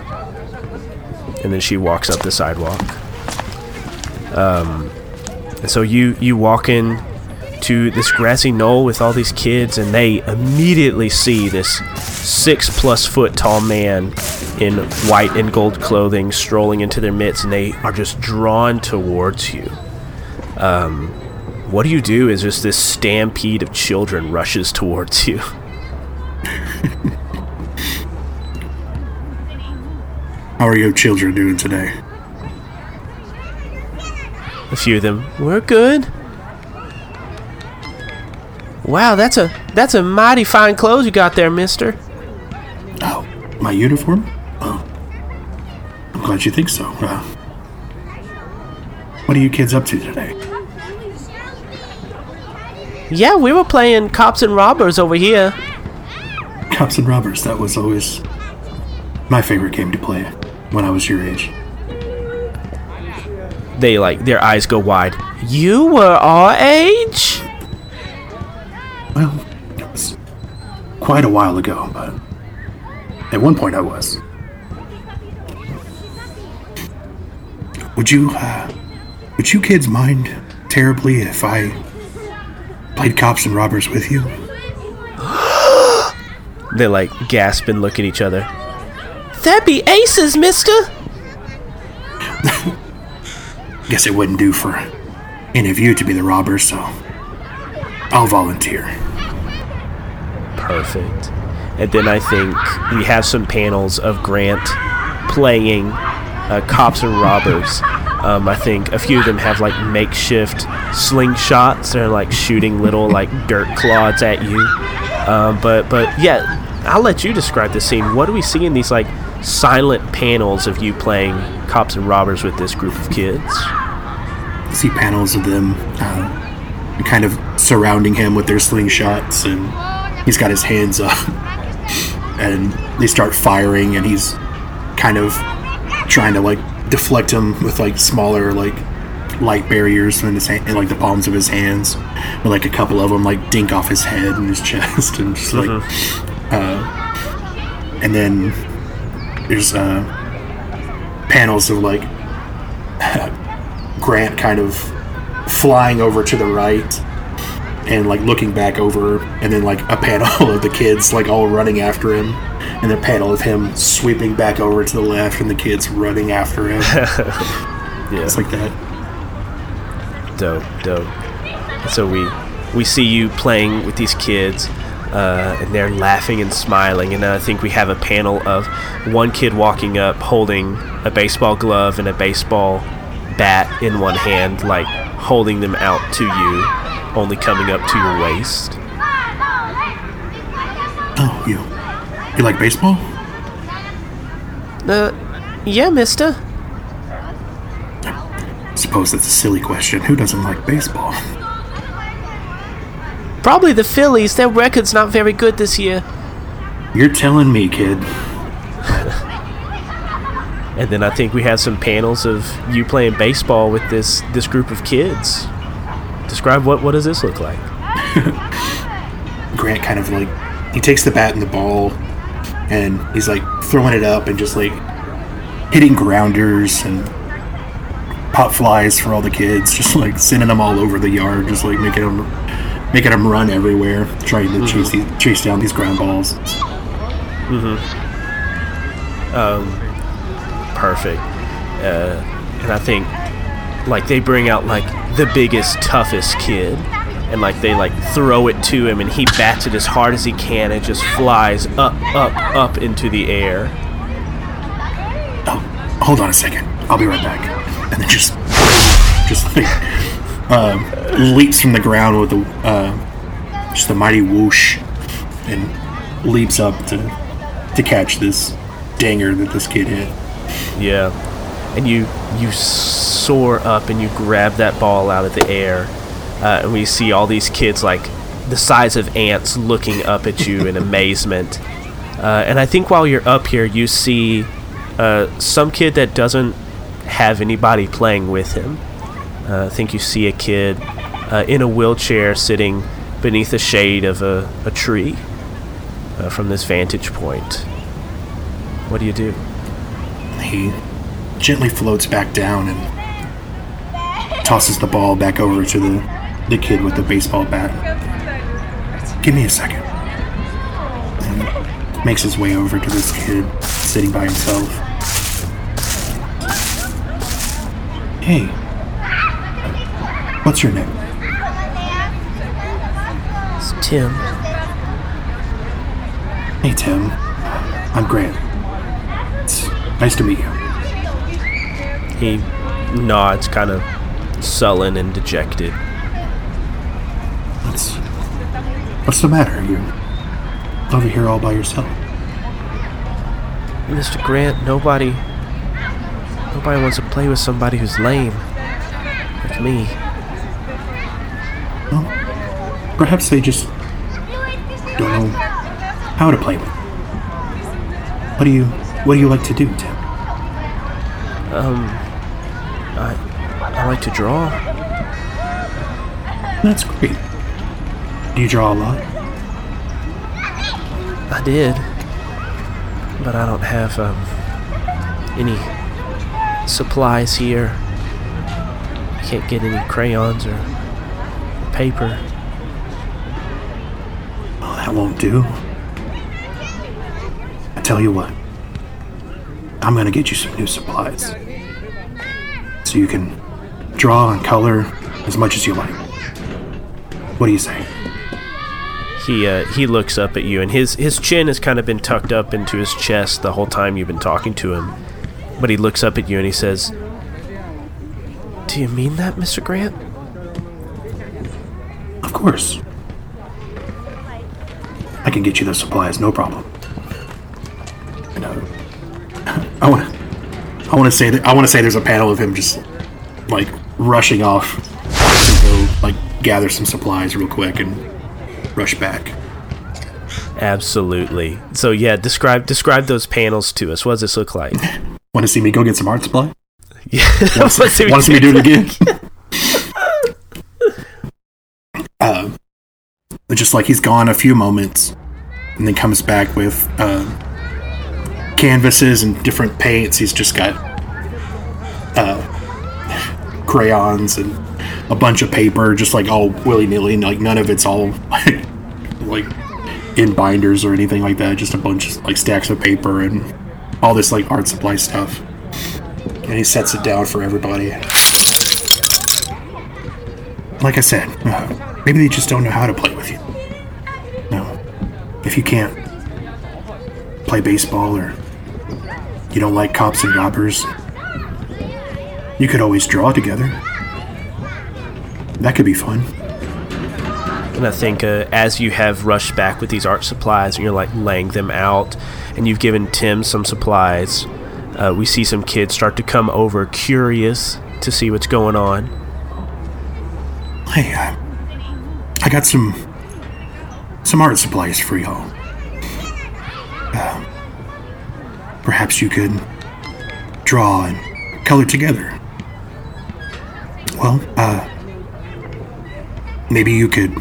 And then she walks up the sidewalk. Um and so you you walk in to this grassy knoll with all these kids and they immediately see this six plus foot tall man in white and gold clothing strolling into their midst and they are just drawn towards you Um, what do you do Is just this stampede of children rushes towards you? How are your children doing today? A few of them, we're good. Wow, that's a that's a mighty fine clothes you got there, mister. Oh, my uniform? Oh. I'm glad you think so. Uh, what are you kids up to today? Yeah, we were playing cops and robbers over here. Cops and robbers, that was always my favorite game to play when I was your age. They like their eyes go wide. You were our age? Well, it was quite a while ago, but at one point I was. Would you, uh, would you kids mind terribly if I played cops and robbers with you? They like gasp and look at each other. That'd be aces, mister. Guess it wouldn't do for any of you to be the robbers, so I'll volunteer. Perfect. And then I think we have some panels of Grant playing uh, cops and robbers. Um, I think a few of them have like makeshift slingshots. They're like shooting little like dirt clods at you. Um, but but yeah, I'll let you describe the scene. What do we see in these like silent panels of you playing cops and robbers with this group of kids? See panels of them uh, kind of surrounding him with their slingshots, and he's got his hands up, and they start firing, and he's kind of trying to like deflect them with like smaller like light barriers in his hand, in like the palms of his hands, and like a couple of them like dink off his head and his chest, and just like, uh, and then there's uh, panels of like Grant kind of flying over to the right and like looking back over, and then like a panel of the kids like all running after him, and a panel of him sweeping back over to the left, and the kids running after him. Yeah. It's like that. dope, dope. So we we see you playing with these kids, uh, and they're laughing and smiling. And I think we have a panel of one kid walking up, holding a baseball glove and a baseball bat in one hand, like holding them out to you, only coming up to your waist. Oh, you you like baseball? Uh, yeah, Mister. Suppose that's a silly question. Who doesn't like baseball? Probably the Phillies. Their record's not very good this year. You're telling me, kid. And then I think we have some panels of you playing baseball with this this group of kids. Describe what what does this look like? Grant kind of like he takes the bat and the ball and he's like throwing it up and just like hitting grounders and pop flies for all the kids, just like sending them all over the yard, just like making them making them run everywhere, trying to chase mm-hmm. these, chase down these ground balls. Mm-hmm. Um, Perfect. Uh, and I think like they bring out like the biggest, toughest kid. And like they like throw it to him, and he bats it as hard as he can. and just flies up, up, up into the air. Oh, hold on a second. I'll be right back. And then just, just like, uh, leaps from the ground with uh, just a mighty whoosh, and leaps up to, to catch this dinger that this kid hit. Yeah. And you you soar up and you grab that ball out of the air. Uh, and we see all these kids like the size of ants looking up at you in amazement. Uh, and I think while you're up here, you see uh, some kid that doesn't have anybody playing with him. Uh, I think you see a kid uh, in a wheelchair sitting beneath the shade of a, a tree uh, from this vantage point. What do you do? He gently floats back down and tosses the ball back over to the, the kid with the baseball bat. Give me a second. And makes his way over to this kid sitting by himself. Hey, what's your name? It's Tim. Hey, Tim. I'm Grant. Nice to meet you. He nods, kind of sullen and dejected. What's, what's the matter? You over here all by yourself? Mr. Grant, nobody. Nobody wants to play with somebody who's lame. Like me. Well, perhaps they just don't know how to play with. it. What do you What do you like to do, Tim? Um. I. I like to draw. That's great. Do you draw a lot? I did. But I don't have, um. Any supplies here. I can't get any crayons or paper. Well, that won't do. I tell you what. I'm gonna get you some new supplies. So you can draw and color as much as you like. What do you say? He uh, he looks up at you, and his his chin has kind of been tucked up into his chest the whole time you've been talking to him. But he looks up at you and he says, "Do you mean that, Mr. Grant?" Of course. I can get you the supplies, no problem. Want to say that I want to say there's a panel of him just like rushing off to go like gather some supplies real quick and rush back. Absolutely. So yeah, describe describe those panels to us. What does this look like? Want to see me go get some art supply? Yeah. Want to see, me do it again? uh, just like he's gone a few moments, and then comes back with uh, canvases and different paints. He's just got uh, crayons and a bunch of paper, just like all willy nilly. Like none of it's all like in binders or anything like that. Just a bunch of like stacks of paper and all this like art supply stuff. And he sets it down for everybody. Like I said, uh, maybe they just don't know how to play with you. No, if you can't play baseball or you don't like cops and robbers, you could always draw together. That could be fun. And I think uh, as you have rushed back with these art supplies and you're like laying them out, and you've given Tim some supplies, uh, we see some kids start to come over curious to see what's going on. Hey, uh, I got some some art supplies for y'all. Uh, perhaps you could draw and color together. Well, uh, maybe you could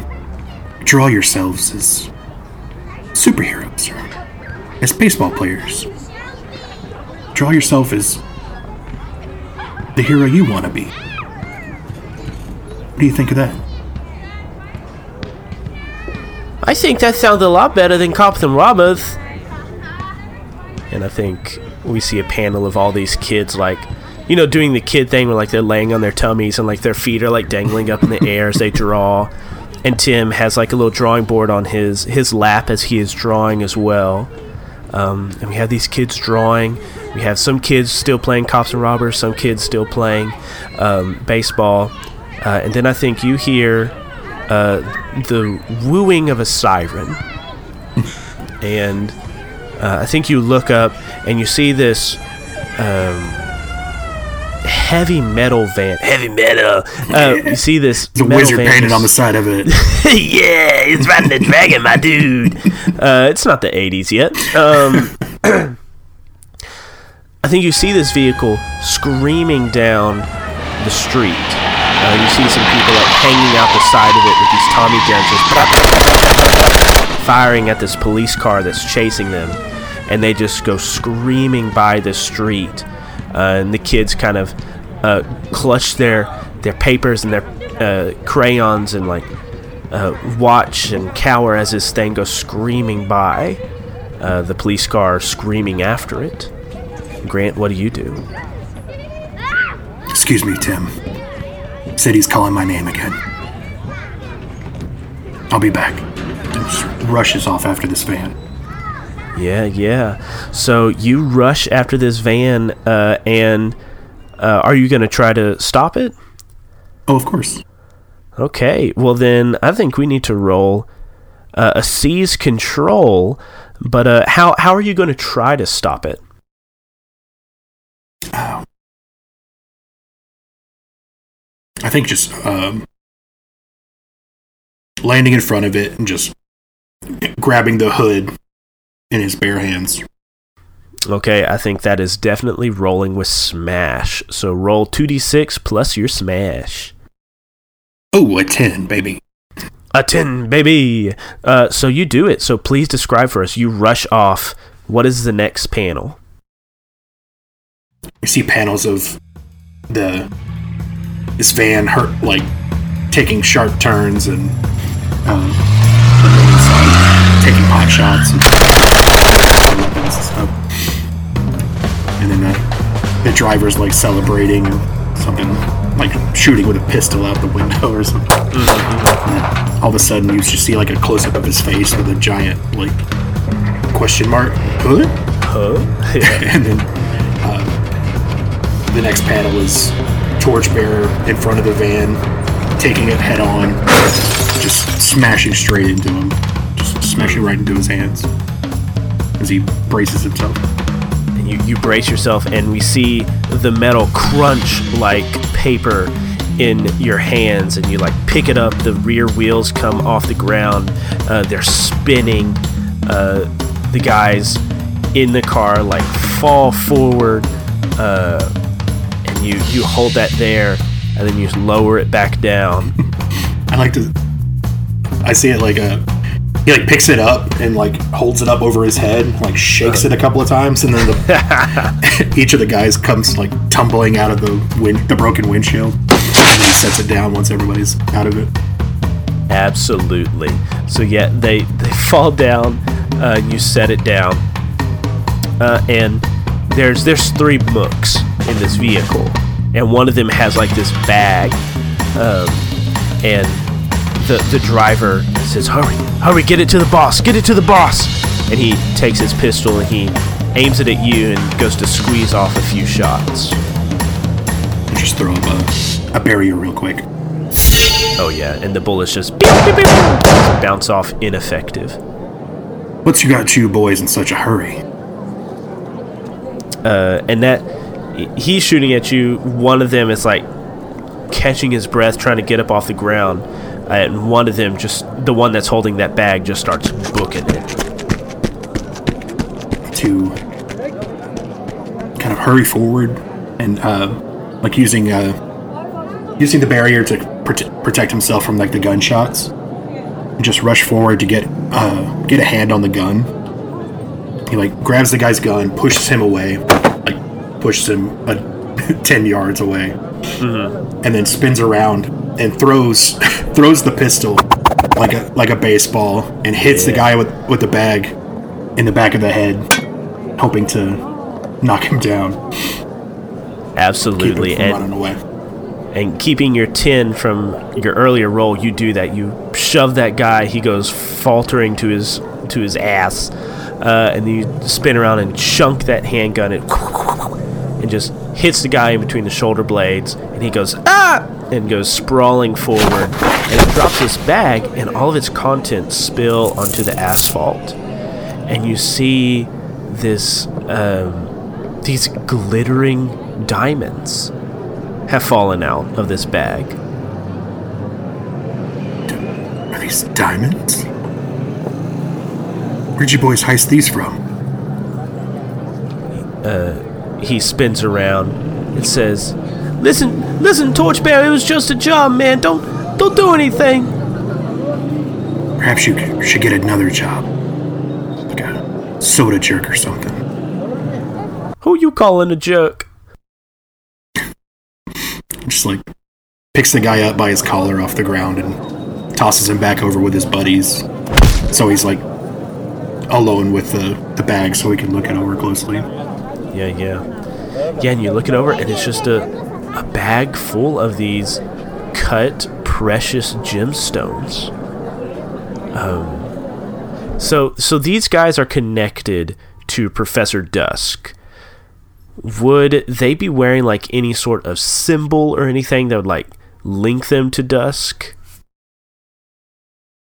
draw yourselves as superheroes or as baseball players. Draw yourself as the hero you want to be. What do you think of that? I think that sounds a lot better than cops and robbers. And I think we see a panel of all these kids, like, you know, doing the kid thing where, like, they're laying on their tummies and, like, their feet are, like, dangling up in the air as they draw. And Tim has, like, a little drawing board on his, his lap as he is drawing as well. Um, and we have these kids drawing. We have some kids still playing cops and robbers, some kids still playing um, baseball. Uh, and then I think you hear uh, the wooing of a siren. and uh, I think you look up and you see this um, heavy metal van. Heavy metal. Uh, you see this The metal wizard van painted just- on the side of it. yeah, it's riding the dragon, my dude. Uh, it's not the 80s yet. Um, I think you see this vehicle screaming down the street. Uh, you see some people like hanging out the side of it with these Tommy guns, just firing at this police car that's chasing them, and they just go screaming by the street. Uh, and the kids kind of uh, clutch their their papers and their uh, crayons and like uh, watch and cower as this thing goes screaming by. Uh, the police car screaming after it. Grant, what do you do? Excuse me, Tim. Said he's calling my name again. I'll be back. Just rushes off after this van. Yeah, yeah. So you rush after this van, uh, and uh, are you going to try to stop it? Oh, of course. Okay, well then I think we need to roll uh, a seize control. But uh, how how are you going to try to stop it? Oh. I think just um, landing in front of it and just grabbing the hood in his bare hands. Okay, I think that is definitely rolling with smash. So roll two d six plus your smash. Oh, a 10, baby. A 10, baby. Uh, so you do it. So please describe for us. You rush off. What is the next panel? You see panels of the this van hurt like taking sharp turns and um, and then it's, like, taking pot shots and the, driver's like celebrating or something, like shooting with a pistol out the window or something. Then all of a sudden, you just see like a close up of his face with a giant like question mark. Huh? Huh? and then uh, the next panel is torchbearer in front of the van, taking it head on, just smashing straight into him, just smashing right into his hands as he braces himself. You, you brace yourself, and we see the metal crunch like paper in your hands, and you like pick it up. The rear wheels come off the ground. Uh, they're spinning. Uh, the guys in the car like fall forward, uh, and you you hold that there, and then you lower it back down. I like to. I see it like a. He like picks it up and like holds it up over his head, like shakes it a couple of times, and then the, each of the guys comes like tumbling out of the wind, the broken windshield, and then he sets it down once everybody's out of it. Absolutely. So yeah, they they fall down. Uh, you set it down, uh, and there's there's three mooks in this vehicle, and one of them has like this bag, um, and the the driver says, "Hurry, hurry, get it to the boss, get it to the boss!" And he takes his pistol and he aims it at you and goes to squeeze off a few shots. And just throw up a, a barrier real quick. Oh yeah, and the bullets just beep, beep, beep, bounce off ineffective. What's you got you boys in such a hurry? uh, and that he's shooting at you. One of them is like catching his breath, trying to get up off the ground. Uh, and one of them just the one that's holding that bag just starts booking it. to kind of hurry forward and uh, like using uh, using the barrier to prote- protect himself from like the gunshots. And just rush forward to get uh, get a hand on the gun. He like grabs the guy's gun pushes him away like pushes him a 10 yards away. And then spins around and throws throws the pistol like a like a baseball and hits the guy with with the bag in the back of the head hoping to knock him down. Absolutely, and and keeping your 10 from your earlier roll you do that. You shove that guy he goes faltering to his to his ass uh, and then you spin around and chunk that handgun. And, and just hits the guy in between the shoulder blades and he goes ah and goes sprawling forward and it drops this bag and all of its contents spill onto the asphalt. And you see this um, these glittering diamonds have fallen out of this bag. are these diamonds? Where'd you boys heist these from? He spins around. And says, "Listen, listen, Torchbearer, it was just a job, man. Don't, don't do anything." perhaps you should get another job like a soda jerk or something Who you calling a jerk? just like picks the guy up by his collar off the ground and tosses him back over with his buddies so he's like alone with the, the bag so he can look it over closely Yeah, yeah, yeah. And you look it over, and it's just a, a bag full of these cut precious gemstones. Um, so so these guys are connected to Professor Dusk. Would they be wearing like any sort of symbol or anything that would like link them to Dusk?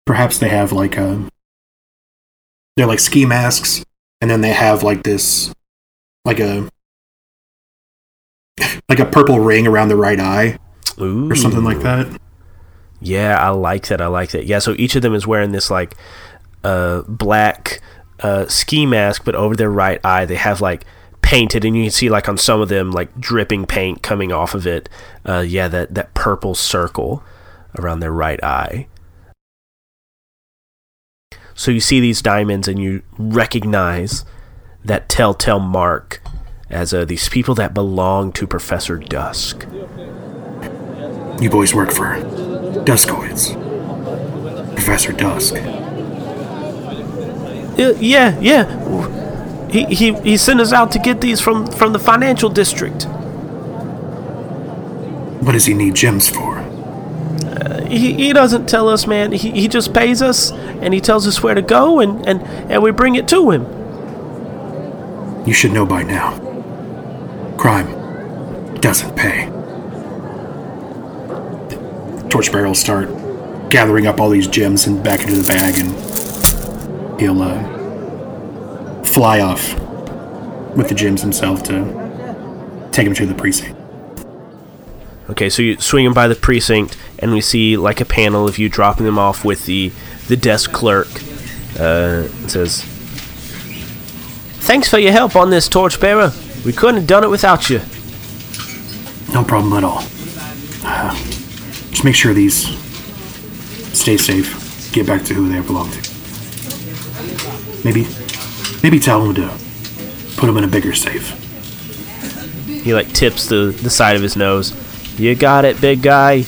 perhaps they have like a they're like ski masks and then they have like this like a like a purple ring around the right eye Ooh. or something like that Yeah, I like that. I like that. Yeah, so each of them is wearing this like uh black uh ski mask, but over their right eye they have like painted and you can see like on some of them like dripping paint coming off of it. Uh yeah, that that purple circle around their right eye. So you see these diamonds and you recognize that telltale mark as uh, these people that belong to Professor Dusk. you boys work for duskoids professor dusk Uh, yeah, yeah. He, he he sent us out to get these from from the financial district. what does he need gems for He, he doesn't tell us, man. He, he just pays us and he tells us where to go and, and, and we bring it to him. you should know by now crime doesn't pay torchbearer will start gathering up all these gems and back into the bag and he'll uh, fly off with the gems himself to take him to the precinct Okay, so you swing him by the precinct and we see like a panel of you dropping them off with the the desk clerk. Uh, it says, "Thanks for your help on this, torchbearer. We couldn't have done it without you." no problem at all uh, just make sure these stay safe get back to who they belong to maybe maybe tell them to put them in a bigger safe He like tips the the side of his nose. You got it, big guy.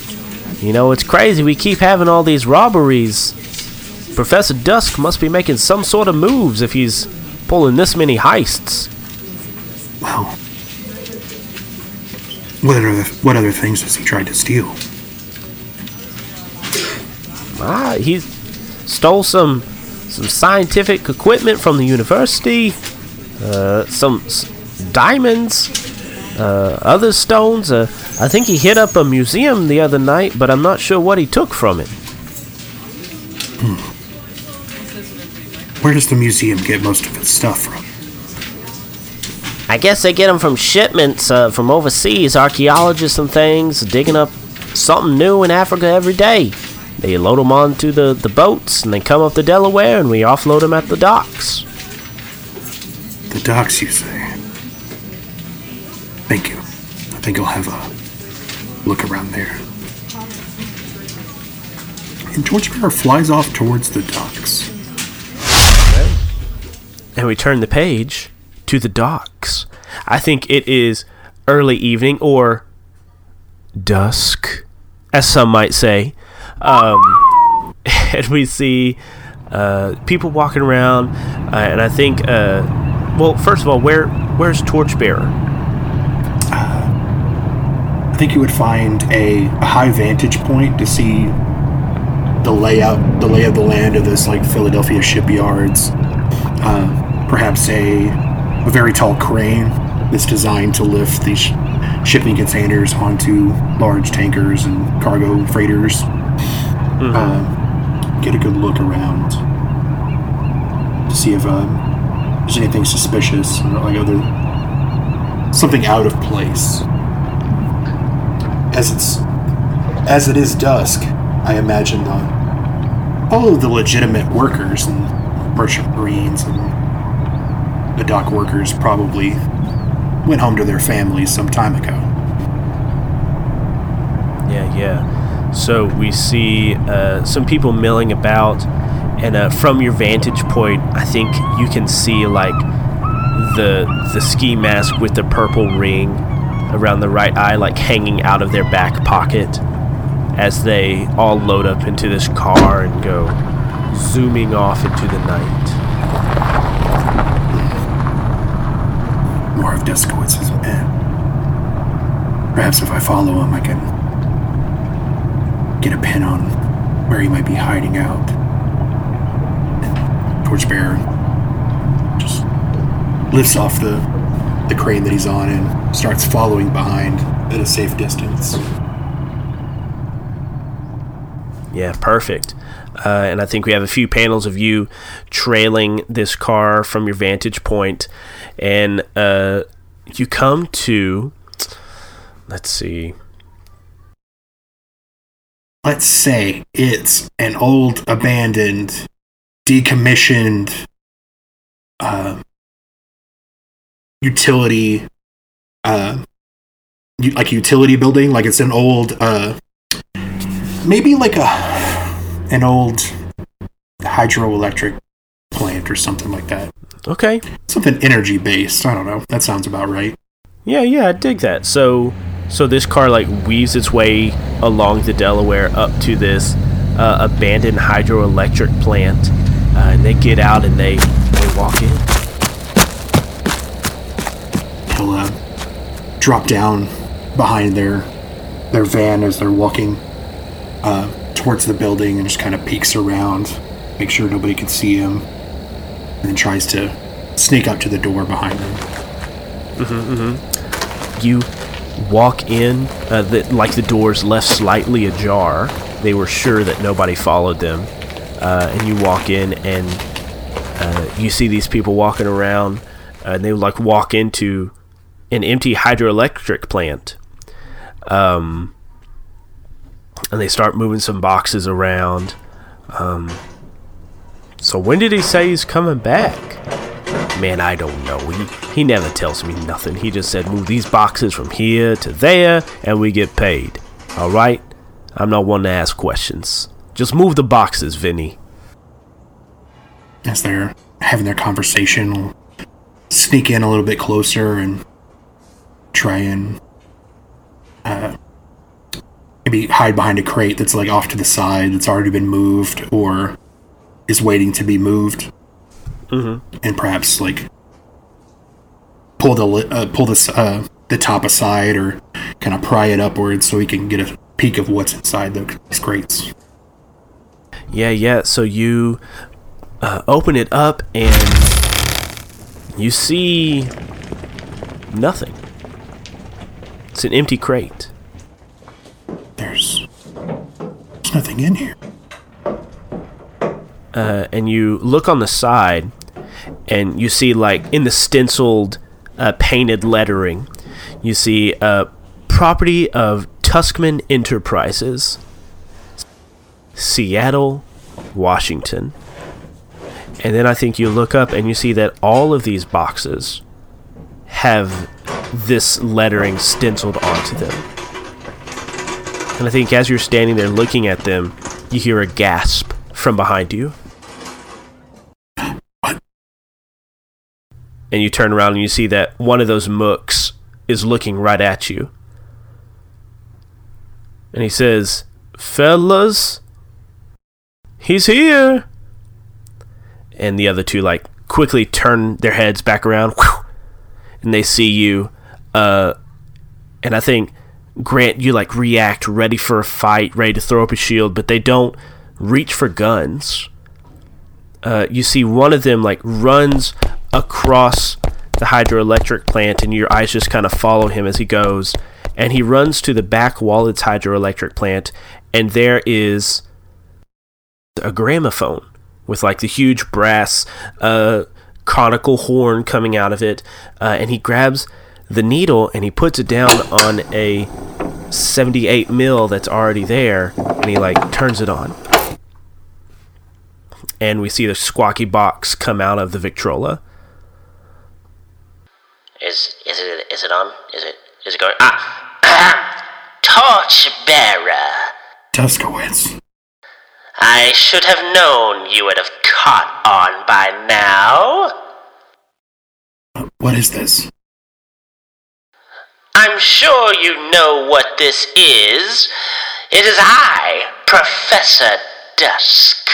You know it's crazy. We keep having all these robberies. Professor Dusk must be making some sort of moves if he's pulling this many heists. Well, what other what other things has he tried to steal? Ah, he stole some some scientific equipment from the university. Uh, some s- diamonds. Uh, other stones. Uh, I think he hit up a museum the other night, but I'm not sure what he took from it. Where does the museum get most of its stuff from? I guess they get them from shipments uh, from overseas, archaeologists and things, digging up something new in Africa every day. they load them onto the, the boats and they come up the Delaware and we offload them at the docks. The docks, you say? Thank you. I think I'll have a look around there. And Torchbearer flies off towards the docks. And we turn the page to the docks. I think it is early evening or dusk, as some might say. Um, and we see uh, people walking around, uh, and I think, uh, well, first of all, where where's Torchbearer? I think you would find a, a high vantage point to see the layout, the lay of the land of this like Philadelphia shipyards. Uh, perhaps a a very tall crane that's designed to lift these sh- shipping containers onto large tankers and cargo freighters. Uh, get a good look around to see if uh, there's anything suspicious or like other something out of place. As it's as it is dusk, I imagine the, all of the legitimate workers and merchant marines and the dock workers probably went home to their families some time ago. Yeah, yeah. So we see uh, some people milling about, and uh, from your vantage point, I think you can see like the the ski mask with the purple ring around the right eye, like hanging out of their back pocket, as they all load up into this car and go zooming off into the night. More of Duskowitz's men. Perhaps if I follow him, I can get a pin on where he might be hiding out. Torchbearer just lifts off the the crane that he's on and starts following behind at a safe distance. Yeah, perfect. Uh, and I think we have a few panels of you trailing this car from your vantage point, and uh, you come to. Let's see. let's say it's an old abandoned decommissioned uh, utility uh, like utility building like it's an old uh, maybe like a an old hydroelectric plant or something like that Okay. something energy based i don't know that sounds about right Yeah, yeah, I dig that. So, so this car like weaves its way along the Delaware up to this uh, abandoned hydroelectric plant, uh, and they get out and they they walk in. he'll uh, drop down behind their their van as they're walking uh, towards the building and just kind of peeks around, make sure nobody can see him, and tries to sneak up to the door behind them. You walk in, uh, the, like the doors left slightly ajar. They were sure that nobody followed them, uh, and you walk in and uh, you see these people walking around, uh, and they like walk into an empty hydroelectric plant. Um, and they start moving some boxes around. Um, so when did he say he's coming back? Man, I don't know. He he never tells me nothing. He just said move these boxes from here to there and we get paid. All right? I'm not one to ask questions. Just move the boxes, Vinny. As they're having their conversation, will sneak in a little bit closer and try and uh, maybe hide behind a crate that's like off to the side that's already been moved or is waiting to be moved. Mm-hmm. And perhaps like pull the uh, pull this uh, the top aside or kind of pry it upwards so he can get a peek of what's inside the crates. Yeah, yeah. So you uh, open it up and you see nothing. It's an empty crate. There's there's nothing in here. Uh, and you look on the side and you see like in the stenciled uh, painted lettering you see uh, property of tuskman enterprises Seattle, Washington. And then I think you look up and you see that all of these boxes have this lettering stenciled onto them. And I think as you're standing there looking at them, you hear a gasp from behind you. And you turn around and you see that one of those mooks is looking right at you. And he says, Fellas, he's here. And the other two, like, quickly turn their heads back around and they see you. Uh, and I think, Grant, you, like, react, ready for a fight, ready to throw up a shield, but they don't reach for guns. Uh, you see one of them, like, runs across the hydroelectric plant, and your eyes just kind of follow him as he goes. And he runs to the back wall of its hydroelectric plant, and there is a gramophone with like the huge brass uh, conical horn coming out of it. Uh, and he grabs the needle and he puts it down on a 78 mil that's already there, and he like turns it on. And we see the squawky box come out of the Victrola. Is is it is it on? Is it is it going? Ah, torchbearer. Duskowitz. I should have known you would have caught on by now. Uh, what is this? I'm sure you know what this is. It is I, Professor Dusk.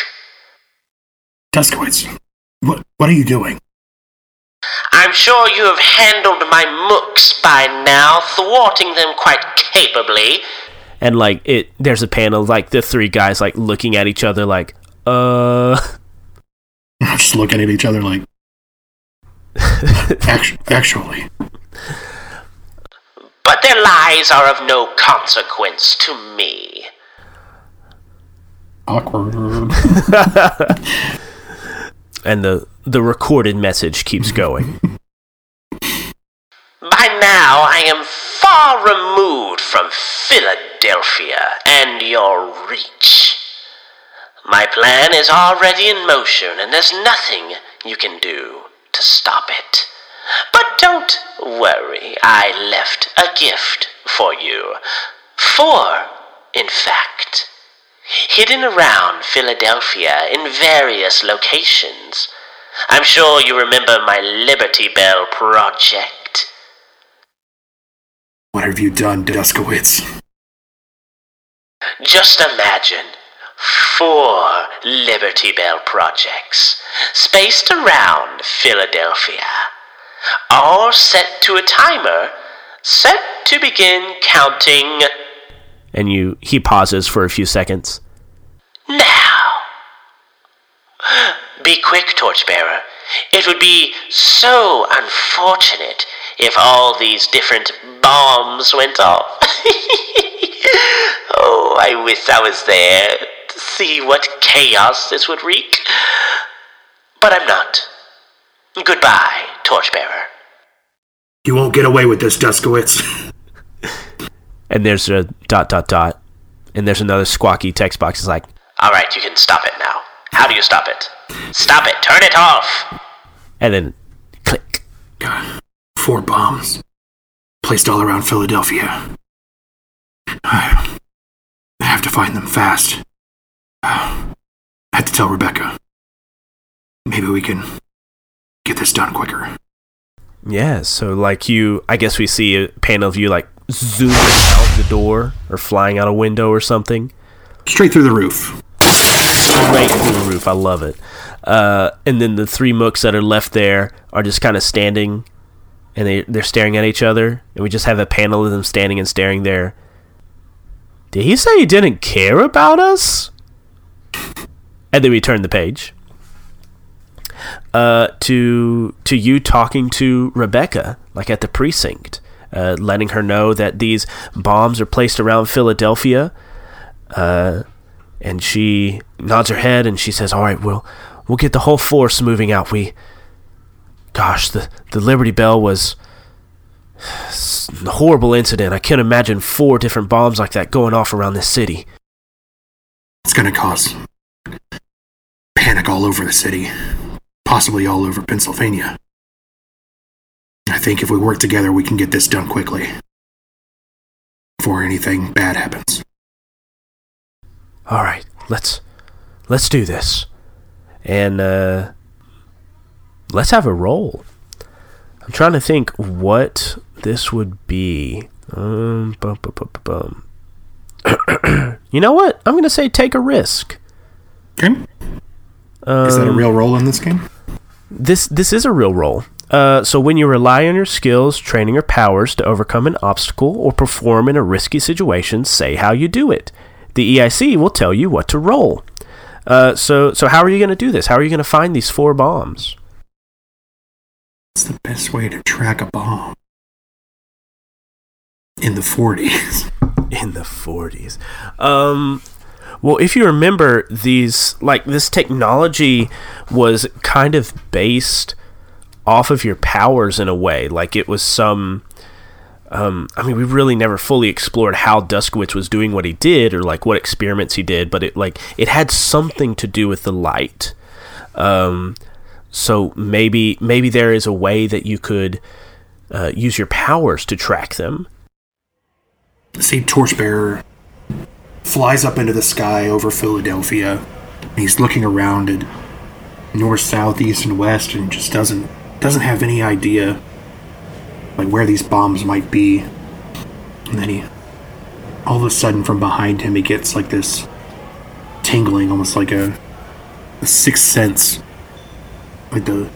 Duskowitz. What what are you doing? I'm sure you have handled my mooks by now, thwarting them quite capably. And like it there's a panel like the three guys like looking at each other like, uh Just looking at each other like actually, actually. But their lies are of no consequence to me. Awkward. and the the recorded message keeps going. By now, I am far removed from Philadelphia and your reach. My plan is already in motion, and there's nothing you can do to stop it. But don't worry, I left a gift for you. Four, in fact. Hidden around Philadelphia in various locations. I'm sure you remember my Liberty Bell project. What have you done, Duskowitz? Just imagine four Liberty Bell projects spaced around Philadelphia, all set to a timer set to begin counting and you he pauses for a few seconds. now. Be quick, Torchbearer. It would be so unfortunate if all these different bombs went off. oh, I wish I was there to see what chaos this would wreak. But I'm not. Goodbye, Torchbearer. You won't get away with this, Duskowitz. And there's a dot dot dot. And there's another squawky text box. It's like, All right, you can stop it now. How do you stop it? Stop it. Turn it off. and then click. God. Four bombs. Placed all around Philadelphia. I have to find them fast. Uh, I have to tell Rebecca. Maybe we can get this done quicker. Yeah, so like you, I guess we see a panel of you like zooming out the door or flying out a window or something. Straight through the roof. Straight through the roof. I love it. Uh, and then the three mooks that are left there are just kind of standing and they, they're staring at each other. And we just have a panel of them standing and staring there. Did he say he didn't care about us? And then we turn the page. Uh, to to you talking to Rebecca, like at the precinct, uh, letting her know that these bombs are placed around Philadelphia. Uh, and she nods her head and she says, "All right, we'll we'll get the whole force moving out. We, gosh, the the Liberty Bell was a horrible incident. I can't imagine four different bombs like that going off around this city." it's going to cause panic all over the city, possibly all over Pennsylvania. I think if we work together, we can get this done quickly before anything bad happens. All right, let's let's do this, and uh, let's have a roll. I'm trying to think what this would be. Um, bum, bum, bum, bum, bum. you know what? I'm going to say take a risk. Okay. Is that a real role in this game? This this is a real role. Uh, so when you rely on your skills, training, or powers to overcome an obstacle or perform in a risky situation, say how you do it. The EIC will tell you what to roll. Uh, so so how are you going to do this? How are you going to find these four bombs? What's the best way to track a bomb? In the 40s. in the 40s. Um, well, if you remember, these like this technology was kind of based off of your powers in a way. Like it was some. Um, I mean, we really never fully explored how Duskowitz was doing what he did, or like what experiments he did. But it like it had something to do with the light. Um, so maybe maybe there is a way that you could uh, use your powers to track them. See, Torchbearer flies up into the sky over Philadelphia. He's looking around at north, south, east, and west, and just doesn't doesn't have any idea like where these bombs might be. And then he, all of a sudden, from behind him, he gets like this tingling, almost like a, a sixth sense. Like the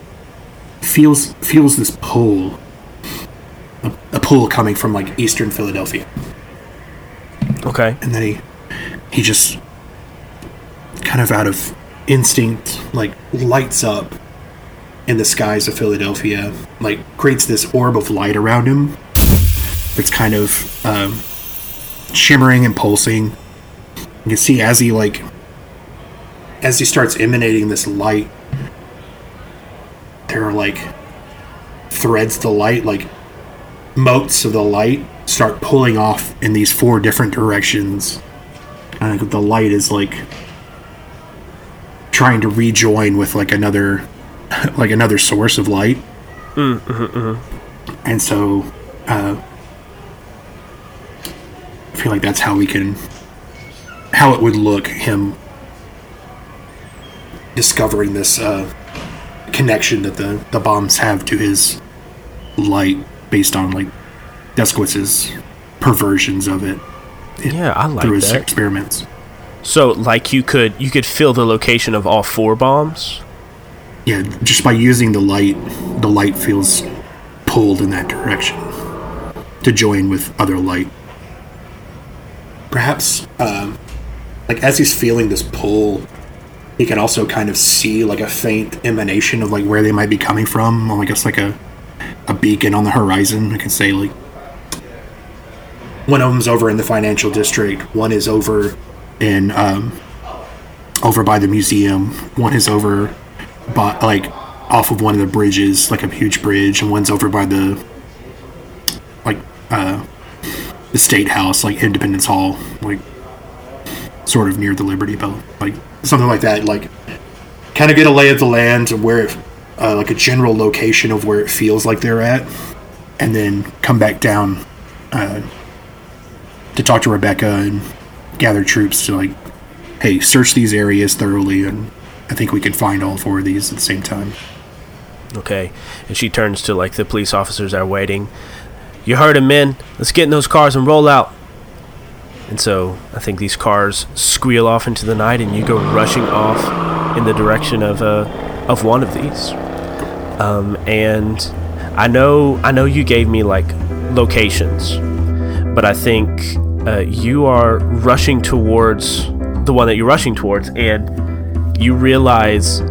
feels feels this pull, a, a pull coming from like eastern Philadelphia Okay. and then he he just kind of out of instinct like lights up in the skies of Philadelphia like creates this orb of light around him it's kind of um, shimmering and pulsing you can see as he like as he starts emanating this light there are like threads of the light like motes of the light start pulling off in these four different directions. And the light is like trying to rejoin with like another like another source of light. And so uh, I feel like that's how we can how it would look him discovering this uh, connection that the, the bombs have to his light based on like Duskowitz's perversions of it Yeah, I like through his that. experiments. So, like, you could you could feel the location of all four bombs. Yeah, just by using the light, the light feels pulled in that direction to join with other light. Perhaps, um, like as he's feeling this pull, he can also kind of see like a faint emanation of like where they might be coming from. I guess like a a beacon on the horizon. I can say like one of them's over in the financial district. One is over in um, over by the museum. One is over by like off of one of the bridges, like a huge bridge, and one's over by the like uh, the state house, like Independence Hall, like sort of near the Liberty Bell, like something like that. Like kind of get a lay of the land where it, uh, like a general location of where it feels like they're at, and then come back down uh, to talk to Rebecca and gather troops to like, hey, search these areas thoroughly, and I think we can find all four of these at the same time. Okay, and she turns to like the police officers that are waiting. You heard him, men. Let's get in those cars and roll out. And so I think these cars squeal off into the night, and you go rushing off in the direction of uh, of one of these. Um, and I know I know you gave me like locations, but I think uh, you are rushing towards the one that you're rushing towards, and you realize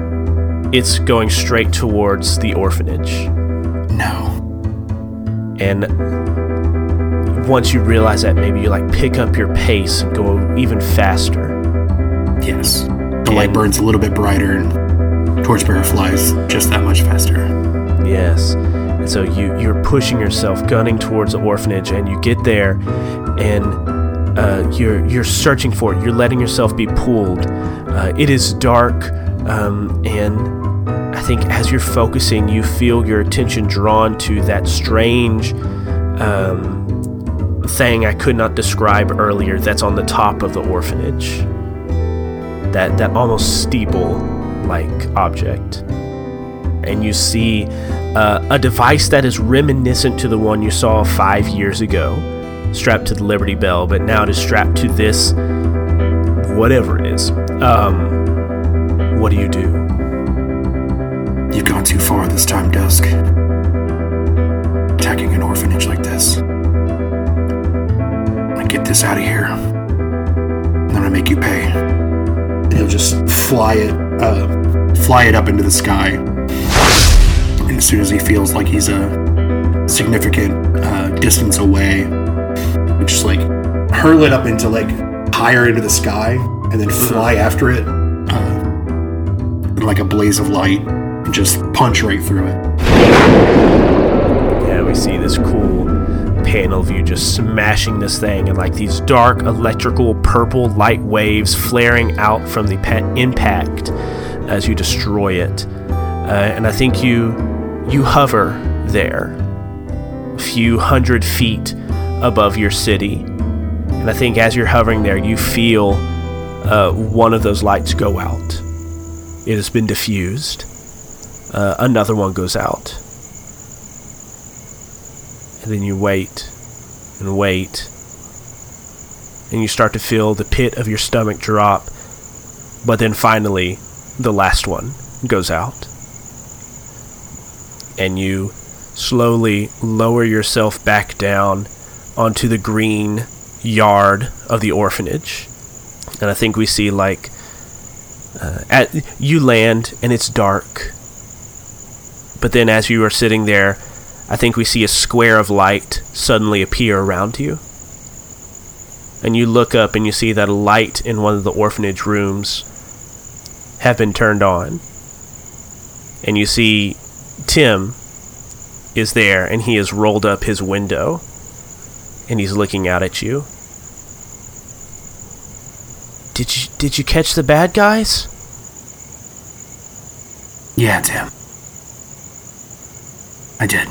it's going straight towards the orphanage. No. And once you realize that, maybe you like pick up your pace and go even faster. Yes. The light burns a little bit brighter, and Torchbearer flies just that much faster. Yes. And so you you're pushing yourself, gunning towards the orphanage, and you get there, and uh, you're you're searching for it. You're letting yourself be pulled. Uh, it is dark, um, and I think as you're focusing, you feel your attention drawn to that strange um, thing I could not describe earlier. That's on the top of the orphanage. That that almost steeple-like object, and you see uh, a device that is reminiscent to the one you saw five years ago strapped to the Liberty Bell, but now it is strapped to this, whatever it is. Um, what do you do? You've gone too far this time, Dusk. Attacking an orphanage like this. I get this out of here. Then I'm gonna make you pay. He'll just fly it, uh, fly it up into the sky. And as soon as he feels like he's a significant uh, distance away, just like hurl it up into like higher into the sky and then fly after it uh, like a blaze of light and just punch right through it. Yeah, we see this cool panel view just smashing this thing and like these dark electrical purple light waves flaring out from the pa- impact as you destroy it. Uh, and I think you you hover there, a few hundred feet above your city. And I think as you're hovering there, you feel uh, one of those lights go out. It has been diffused. Uh, another one goes out. And then you wait and wait. And you start to feel the pit of your stomach drop. But then finally, the last one goes out. And you slowly lower yourself back down onto the green yard of the orphanage. And I think we see like uh, at you land and it's dark. But then as you are sitting there, I think we see a square of light suddenly appear around you. And you look up and you see that a light in one of the orphanage rooms have been turned on. And you see Tim is there and he has rolled up his window and he's looking out at you. Did you did you catch the bad guys? Yeah, Tim. I did.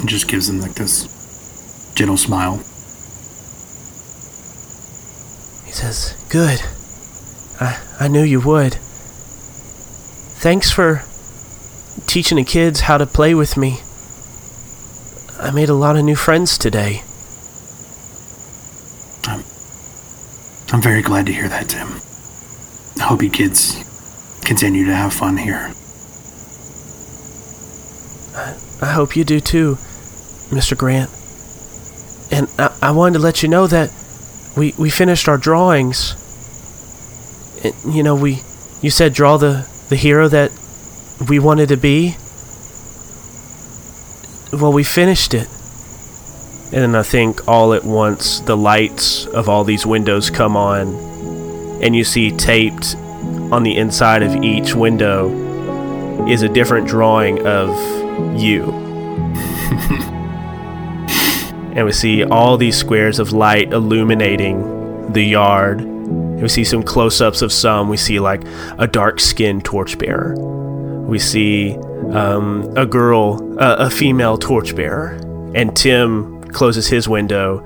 And just gives him like this gentle smile. He says, "Good. I I knew you would. Thanks for teaching the kids how to play with me. I made a lot of new friends today." I'm, I'm very glad to hear that, Tim. I hope you kids continue to have fun here. I hope you do too, Mr. Grant. And I, I wanted to let you know that we, we finished our drawings. It, you know, we you said draw the, the hero that we wanted to be. Well, we finished it. And then I think all at once the lights of all these windows come on, and you see taped on the inside of each window is a different drawing of you. and we see all these squares of light illuminating the yard. And we see some close ups of some. We see like a dark skinned torchbearer. We see um, a girl, uh, a female torchbearer. And Tim closes his window,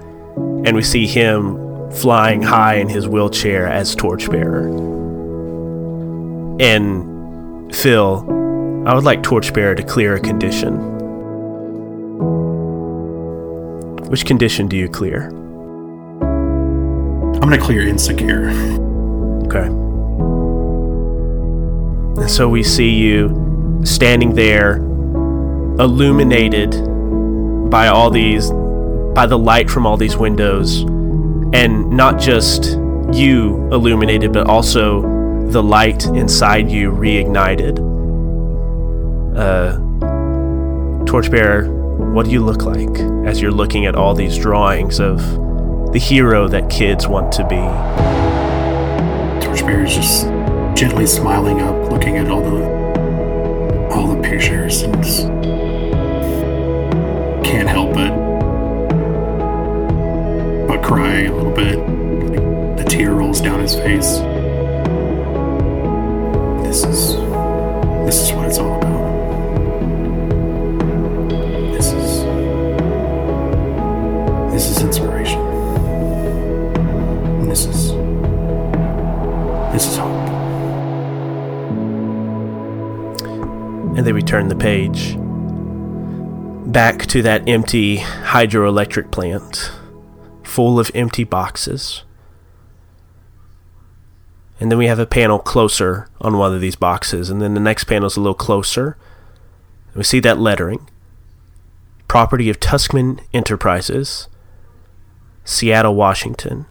and we see him flying high in his wheelchair as torchbearer. And Phil, I would like Torchbearer to clear a condition. Which condition do you clear? I'm gonna clear insecure. Okay. And so we see you standing there, illuminated by all these, by the light from all these windows, and not just you illuminated, but also the light inside you reignited. Uh, Torchbearer, what do you look like as you're looking at all these drawings of the hero that kids want to be? Torchbearer is just gently smiling up, looking at all the all the pictures, and can't help it but cry a little bit. The tear rolls down his face. This is Return the page back to that empty hydroelectric plant full of empty boxes. And then we have a panel closer on one of these boxes, and then the next panel is a little closer. We see that lettering property of Tuskman Enterprises, Seattle, Washington.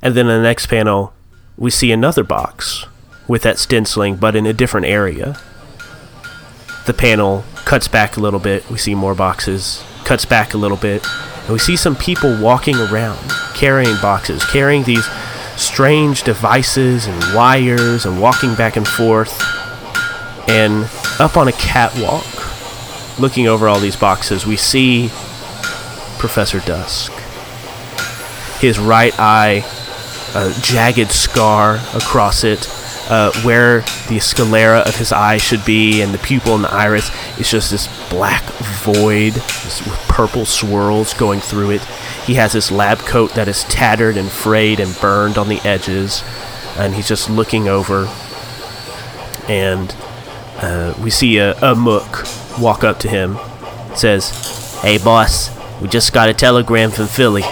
And then in the next panel, we see another box with that stenciling, but in a different area. The panel cuts back a little bit. We see more boxes, cuts back a little bit, and we see some people walking around carrying boxes, carrying these strange devices and wires and walking back and forth. And up on a catwalk, looking over all these boxes, we see Professor Dusk. His right eye, a jagged scar across it, uh, where the sclera of his eye should be, and the pupil and the iris is just this black void with purple swirls going through it. He has this lab coat that is tattered and frayed and burned on the edges, and he's just looking over. And uh, we see a, a mook walk up to him, says, "Hey, boss, we just got a telegram from Philly.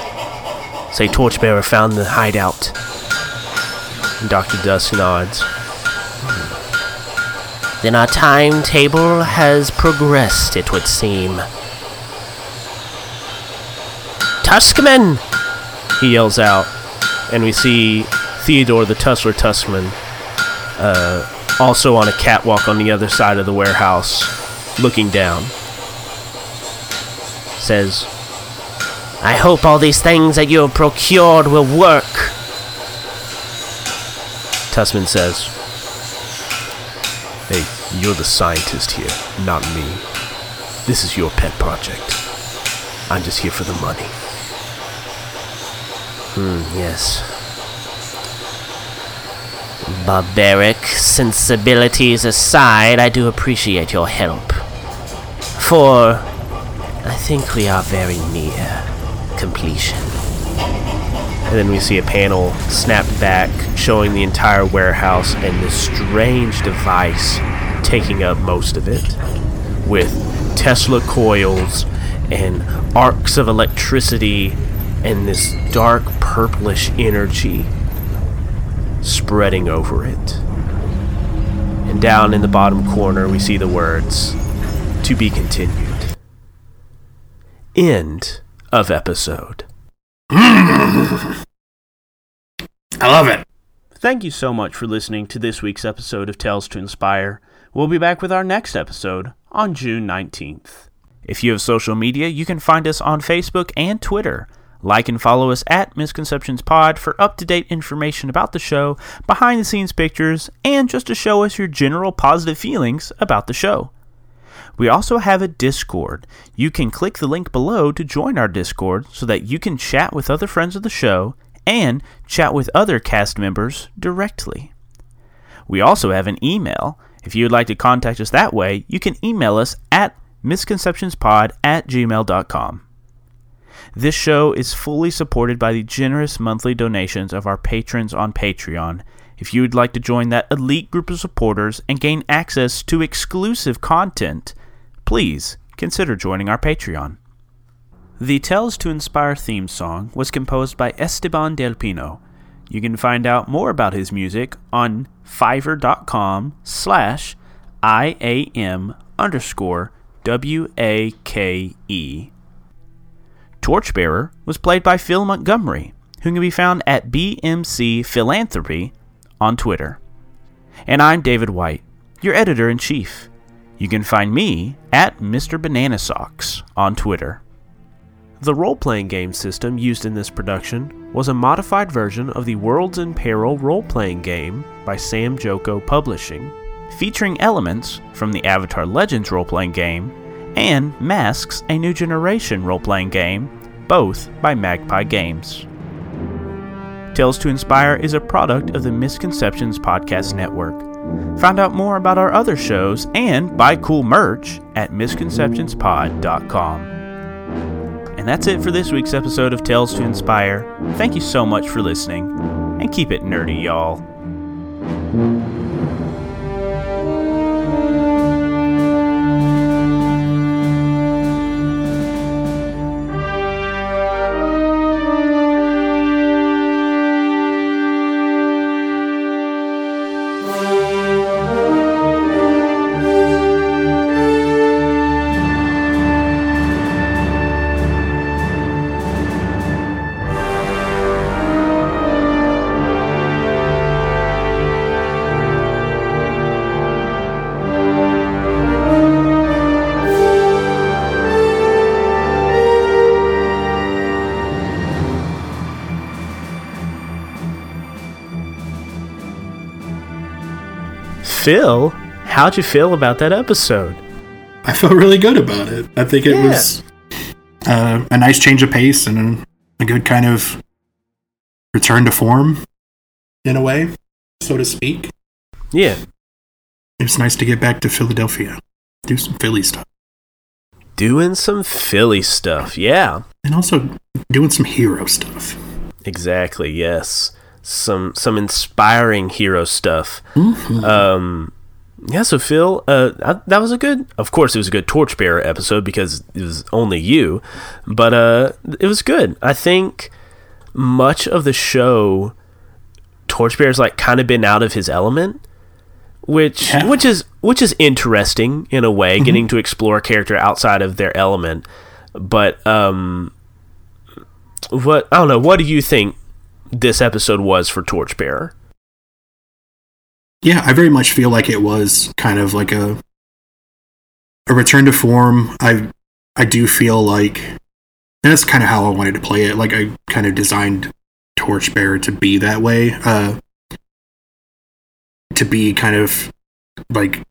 Say Torchbearer found the hideout." Dr. Dusk nods. Then our timetable has progressed, it would seem. Tuskman! He yells out, and we see Theodore the Tussler Tuskman uh, also on a catwalk on the other side of the warehouse, looking down. Says, I hope all these things that you have procured will work. Tuskman says, Hey, you're the scientist here, not me. This is your pet project. I'm just here for the money. Hmm, yes. Barbaric sensibilities aside, I do appreciate your help. For I think we are very near completion. And then we see a panel snapped back showing the entire warehouse and this strange device taking up most of it with Tesla coils and arcs of electricity and this dark purplish energy spreading over it. And down in the bottom corner, we see the words to be continued. End of episode. I love it. Thank you so much for listening to this week's episode of Tales to Inspire. We'll be back with our next episode on June 19th. If you have social media, you can find us on Facebook and Twitter. Like and follow us at Misconceptions Pod for up to date information about the show, behind the scenes pictures, and just to show us your general positive feelings about the show. We also have a Discord. You can click the link below to join our Discord so that you can chat with other friends of the show and chat with other cast members directly. We also have an email. If you would like to contact us that way, you can email us at misconceptionspod at gmail.com. This show is fully supported by the generous monthly donations of our patrons on Patreon. If you would like to join that elite group of supporters and gain access to exclusive content, please consider joining our Patreon. The Tales to Inspire theme song was composed by Esteban Del Pino. You can find out more about his music on fiverr.com slash IAM underscore W-A-K-E. Torchbearer was played by Phil Montgomery, who can be found at BMC Philanthropy on Twitter. And I'm David White, your editor in chief. You can find me at Mr. Banana Socks on Twitter. The role playing game system used in this production was a modified version of the Worlds in Peril role playing game by Samjoko Publishing, featuring elements from the Avatar Legends role playing game and Masks, a New Generation role playing game both by Magpie Games. Tales to Inspire is a product of the Misconceptions Podcast Network. Find out more about our other shows and buy cool merch at misconceptionspod.com. And that's it for this week's episode of Tales to Inspire. Thank you so much for listening, and keep it nerdy, y'all. Phil, how'd you feel about that episode? I felt really good about it. I think it Yeah. was uh, a nice change of pace and a, a good kind of return to form, in a way, so to speak. Yeah, It's nice to get back to Philadelphia, do some Philly stuff, doing some Philly stuff. Yeah, and also doing some hero stuff. exactly. Yes, some some inspiring hero stuff. Mm-hmm. Um, yeah. So Phil, uh, I, that was a good. Of course, it was a good Torchbearer episode because it was only you, but uh, it was good. I think much of the show, Torchbearer's like kind of been out of his element. which Yeah. which is which is interesting in a way, getting to explore a character outside of their element. But um, what I don't know. What do you think this episode was for Torchbearer? Yeah, I very much feel like it was kind of like a a return to form. I I do feel like and that's kind of how I wanted to play it. Like I kind of designed Torchbearer to be that way. Uh to be kind of like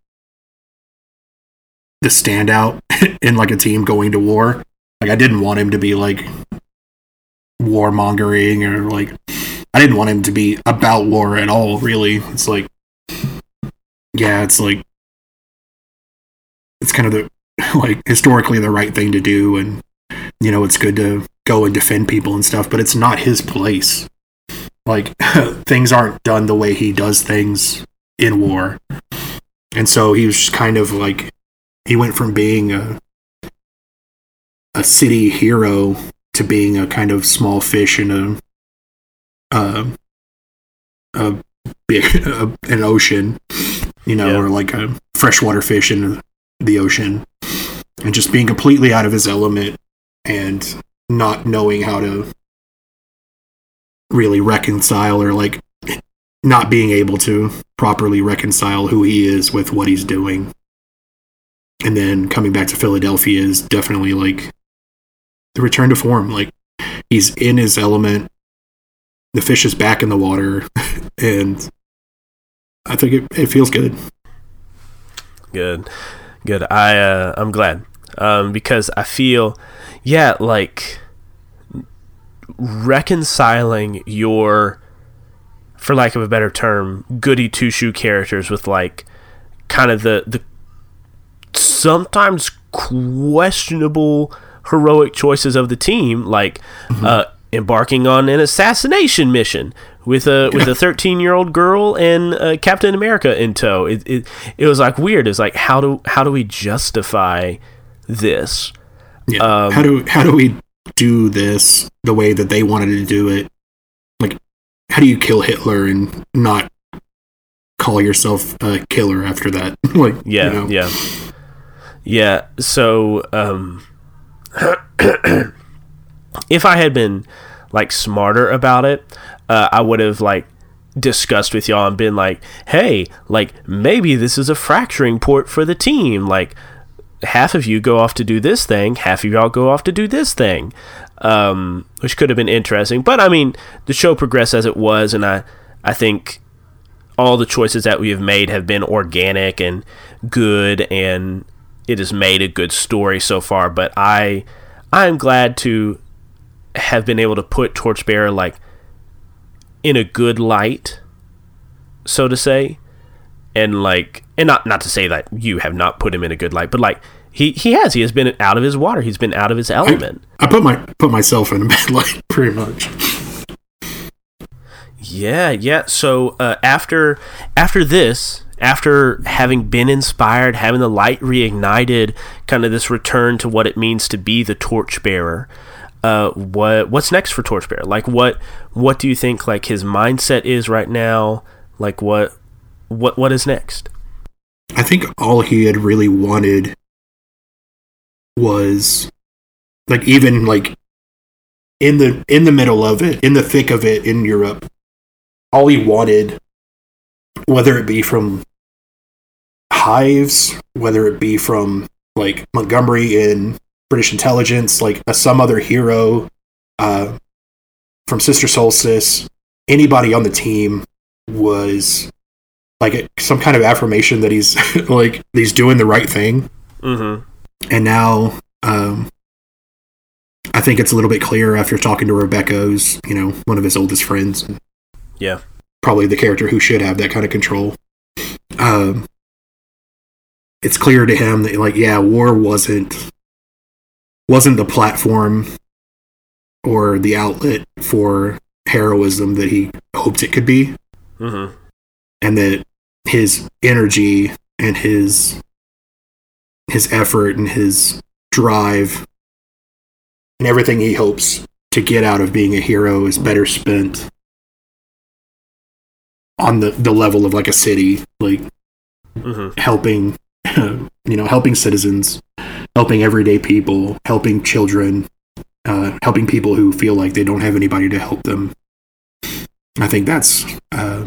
the standout in like a team going to war. Like I didn't want him to be like warmongering or like I didn't want him to be about war at all, really. It's like yeah, it's like it's kind of the like historically the right thing to do and you know, it's good to go and defend people and stuff, but it's not his place. Like things aren't done the way he does things in war. And so he was kind of like he went from being a a city hero to being a kind of small fish in a uh, a big an ocean, you know, Yeah. or like a freshwater fish in the ocean, and just being completely out of his element and not knowing how to really reconcile or like not being able to properly reconcile who he is with what he's doing. And then coming back to Philadelphia is definitely like the return to form. Like he's in his element. The fish is back in the water, and I think it, it feels good. Good, good. I uh, I'm glad um, because I feel, yeah, like reconciling your, for lack of a better term, goody two shoe characters with like kind of the the sometimes questionable heroic choices of the team, like uh, embarking on an assassination mission with a with a 13 year old girl and uh, Captain America in tow. It, it it was like weird. It's like how do how do we justify this? Yeah. Um, how do how do we do this the way that they wanted to do it? Like, how do you kill Hitler and not call yourself a killer after that? like, Yeah, you know? yeah, yeah. So, um, if I had been like smarter about it, uh, I would have like discussed with y'all and been like, "Hey, like maybe this is a fracturing port for the team. Like, half of you go off to do this thing, half of y'all go off to do this thing." Um, which could have been interesting, but I mean, the show progressed as it was, and I, I think all the choices that we have made have been organic and good and it has made a good story so far but i i'm glad to have been able to put Torchbearer like in a good light, so to say, and like, and not not to say that you have not put him in a good light, but like he he has he has been out of his water, he's been out of his element. I put my put myself in a bad light, pretty much. Yeah, yeah. So uh, after after this, after having been inspired, having the light reignited, kind of this return to what it means to be the torchbearer. Uh, what what's next for torchbearer? Like what what do you think like his mindset is right now? Like what what what is next? I think all he had really wanted was like even like in the in the middle of it, in the thick of it in Europe, all he wanted, whether it be from hives, whether it be from like Montgomery in British intelligence, like a, some other hero uh, from Sister Solstice, anybody on the team was like a, some kind of affirmation that he's like he's doing the right thing. Mm-hmm. And now, um, I think it's a little bit clearer after talking to Rebecca's, you know one of his oldest friends, Yeah. probably the character who should have that kind of control. Um, it's clear to him that like yeah, war wasn't wasn't the platform or the outlet for heroism that he hoped it could be, Mm-hmm. and that his energy and his his effort and his drive and everything he hopes to get out of being a hero is better spent on the, the level of like a city like Mm-hmm. helping you know helping citizens helping everyday people helping children uh, helping people who feel like they don't have anybody to help them i think that's uh,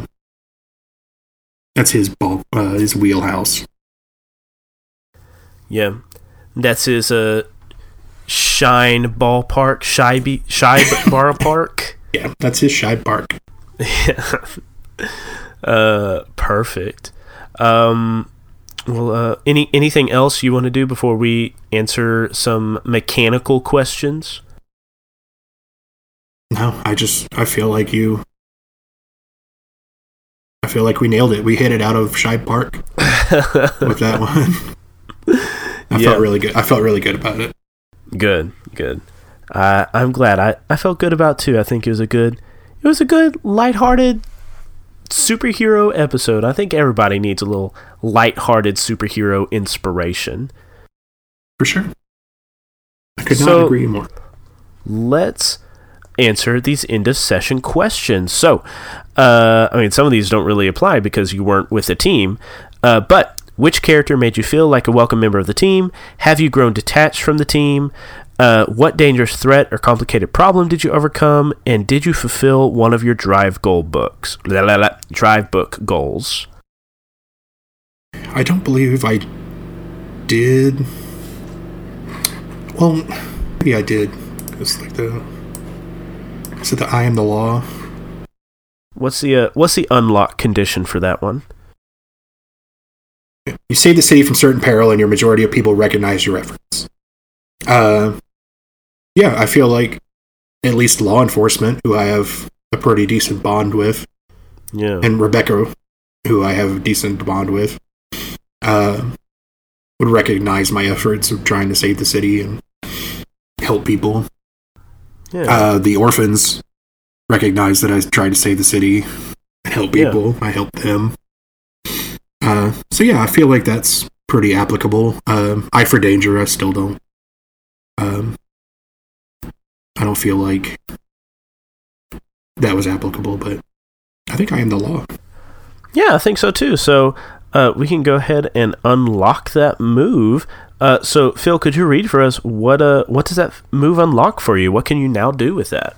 that's his ball uh, his wheelhouse Yeah. That's his uh Shine ballpark, Shy be- Shy bar park. yeah that's his shy park Uh, perfect. Um, well, uh, any anything else you want to do before we answer some mechanical questions? no i just i feel like you i feel like we nailed it we hit it out of shy park with that one i Yeah. felt really good i felt really good about it Good, good. Uh, I'm glad. I, I felt good about it too. I think it was a good, it was a good lighthearted superhero episode. I think everybody needs a little lighthearted superhero inspiration. for sure i could So- not agree more let's answer these end of session questions. So, uh, I mean, some of these don't really apply because you weren't with the team, uh, but which character made you feel like a welcome member of the team? Have you grown detached from the team? Uh, what dangerous threat or complicated problem did you overcome? And did you fulfill one of your drive goal books? La, la, la, drive book goals. I don't believe I did. Well, maybe I did. It's like the. Is it the I am the law? What's the uh, what's the unlock condition for that one? You save the city from certain peril, and your majority of people recognize your efforts. Uh, yeah, I feel like at least law enforcement, who I have a pretty decent bond with, Yeah. and Rebecca, who I have a decent bond with, uh, would recognize my efforts of trying to save the city and help people. yeah. Uh, the orphans recognize that I tried to save the city and help Yeah. people. I helped them. Uh, so yeah, I feel like that's pretty applicable. Um, I for danger, I still don't. Um, I don't feel like that was applicable, but I think I am the law. Yeah, I think so too. So uh, we can go ahead and unlock that move. Uh, so Phil, could you read for us what uh what does that move unlock for you? What can you now do with that?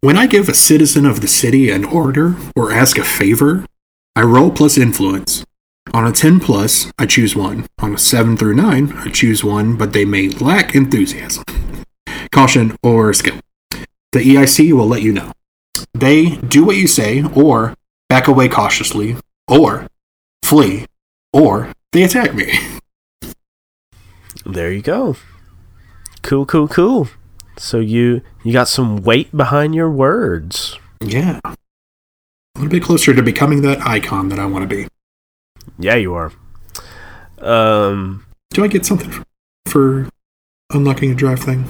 When I give a citizen of the city an order or ask a favor, I roll plus influence. On a 10 plus, I choose one. On a 7 through 9, I choose one, but they may lack enthusiasm, caution, or skill. The EIC will let you know. They do what you say, or back away cautiously, or flee, or they attack me. There you go. Cool, cool, cool. So you you got some weight behind your words. Yeah. A little bit closer to becoming that icon that I want to be. Yeah, you are. Um, Do I get something for, for unlocking a drive thing?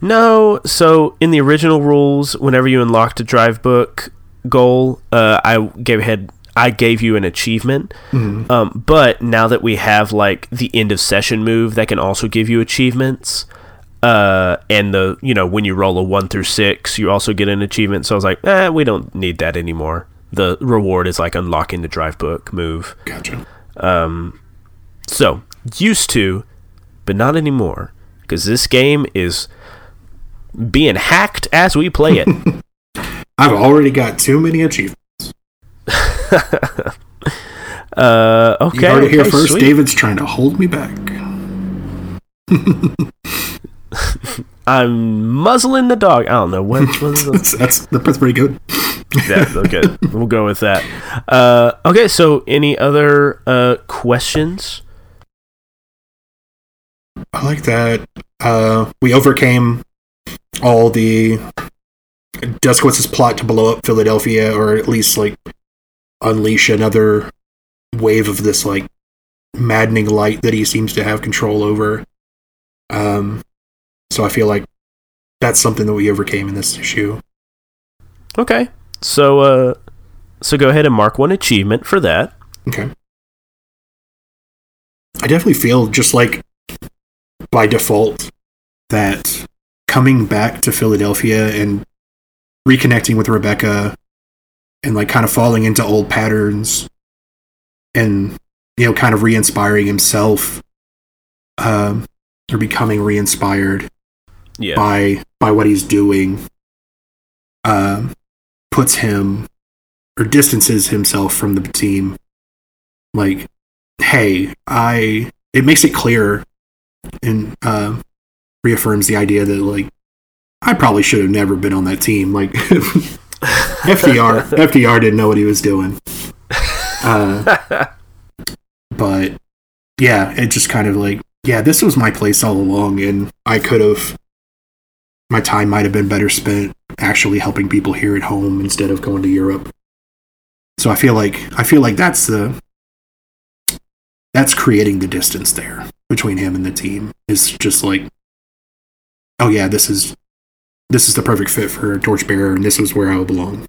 No. So in the original rules, whenever you unlocked a drive book goal, uh, I gave ahead. I gave you an achievement. Mhm. Um, but now that we have like the end of session move that can also give you achievements, uh, and the you know when you roll a one through six, you also get an achievement. So I was like, eh, we don't need that anymore. The reward is like unlocking the drive book move. Gotcha. Um, so used to, but not anymore because this game is being hacked as we play it. I've already got too many achievements. uh, You okay, heard it here okay, first. sweet. David's trying to hold me back. I'm muzzling the dog. I don't know what. what is That's, that's that's pretty good. yeah, okay, we'll go with that. Uh, okay, so any other uh, questions? I like that. Uh, we overcame all the Duskowitz's plot to blow up Philadelphia, or at least like unleash another wave of this like maddening light that he seems to have control over. Um, so I feel like that's something that we overcame in this issue. Okay, so uh, so go ahead and mark one achievement for that. Okay. I definitely feel just like by default that coming back to Philadelphia and reconnecting with Rebecca and like kind of falling into old patterns and you know kind of re-inspiring himself um or becoming re-inspired Yeah, by by what he's doing um puts him or distances himself from the team. Like hey i it makes it clear and uh, reaffirms the idea that like i probably should have never been on that team like fdr fdr didn't know what he was doing uh, but yeah it just kind of like yeah this was my place all along and i could have my time might have been better spent actually helping people here at home instead of going to Europe. So I feel like I feel like that's the that's creating the distance there between him and the team. Is just like oh yeah, this is this is the perfect fit for a torchbearer and this is where I would belong.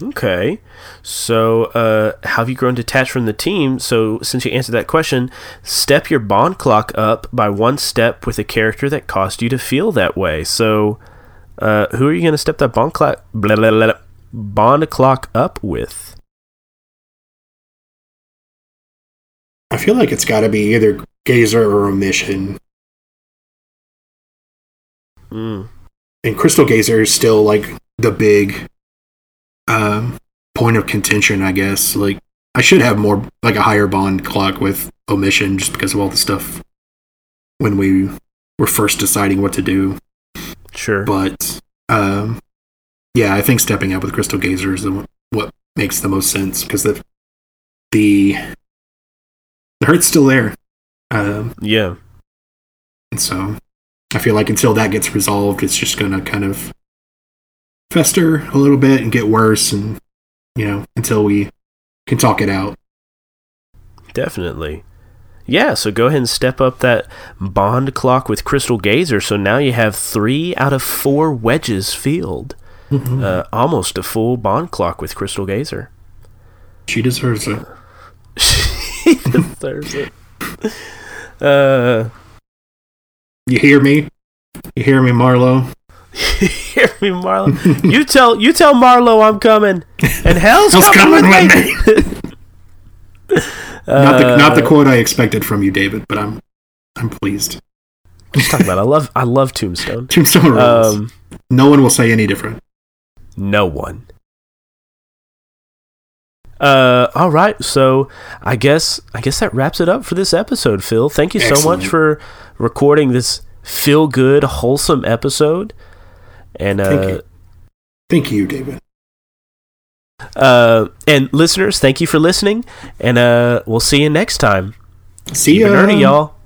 Okay. So, uh, how have you grown detached from the team? So, since you answered that question, step your bond clock up by one step with a character that caused you to feel that way. So, uh, who are you going to step that bond clock blah, blah, blah, blah, bond clock up with? I feel like it's got to be either Gazer or Omission. Mm. and Crystal Gazer is still like the big um, point of contention, I guess. Like I should have more like a higher bond clock with omission just because of all the stuff when we were first deciding what to do. Sure. But um, yeah, I think stepping up with Crystal Gazer is the, what makes the most sense because the the the hurt's still there. Um, yeah. and so I feel like until that gets resolved, it's just going to kind of fester a little bit and get worse. And, you know, until we can talk it out. Definitely. Yeah, so go ahead and step up that bond clock with Crystal Gazer. So now you have three out of four wedges filled. Uh, almost a full bond clock with Crystal Gazer. She deserves it. she deserves it. Uh, You hear me? You hear me, Marlo? hear me, Marlo. you tell you tell Marlo I'm coming, and hell's, Hell's coming, coming with me. not the not the Uh, quote I expected from you, David, but I'm I'm pleased. Let's talk about. I love I love Tombstone. Tombstone rules. Um, no one will say any different. no one. Uh, all right. So I guess I guess that wraps it up for this episode, Phil. Thank you so much for recording this feel good, wholesome episode. And Thank uh, you. Thank you, David. uh, and listeners, thank you for listening. And uh, we'll see you next time. See you, nerdy, y'all.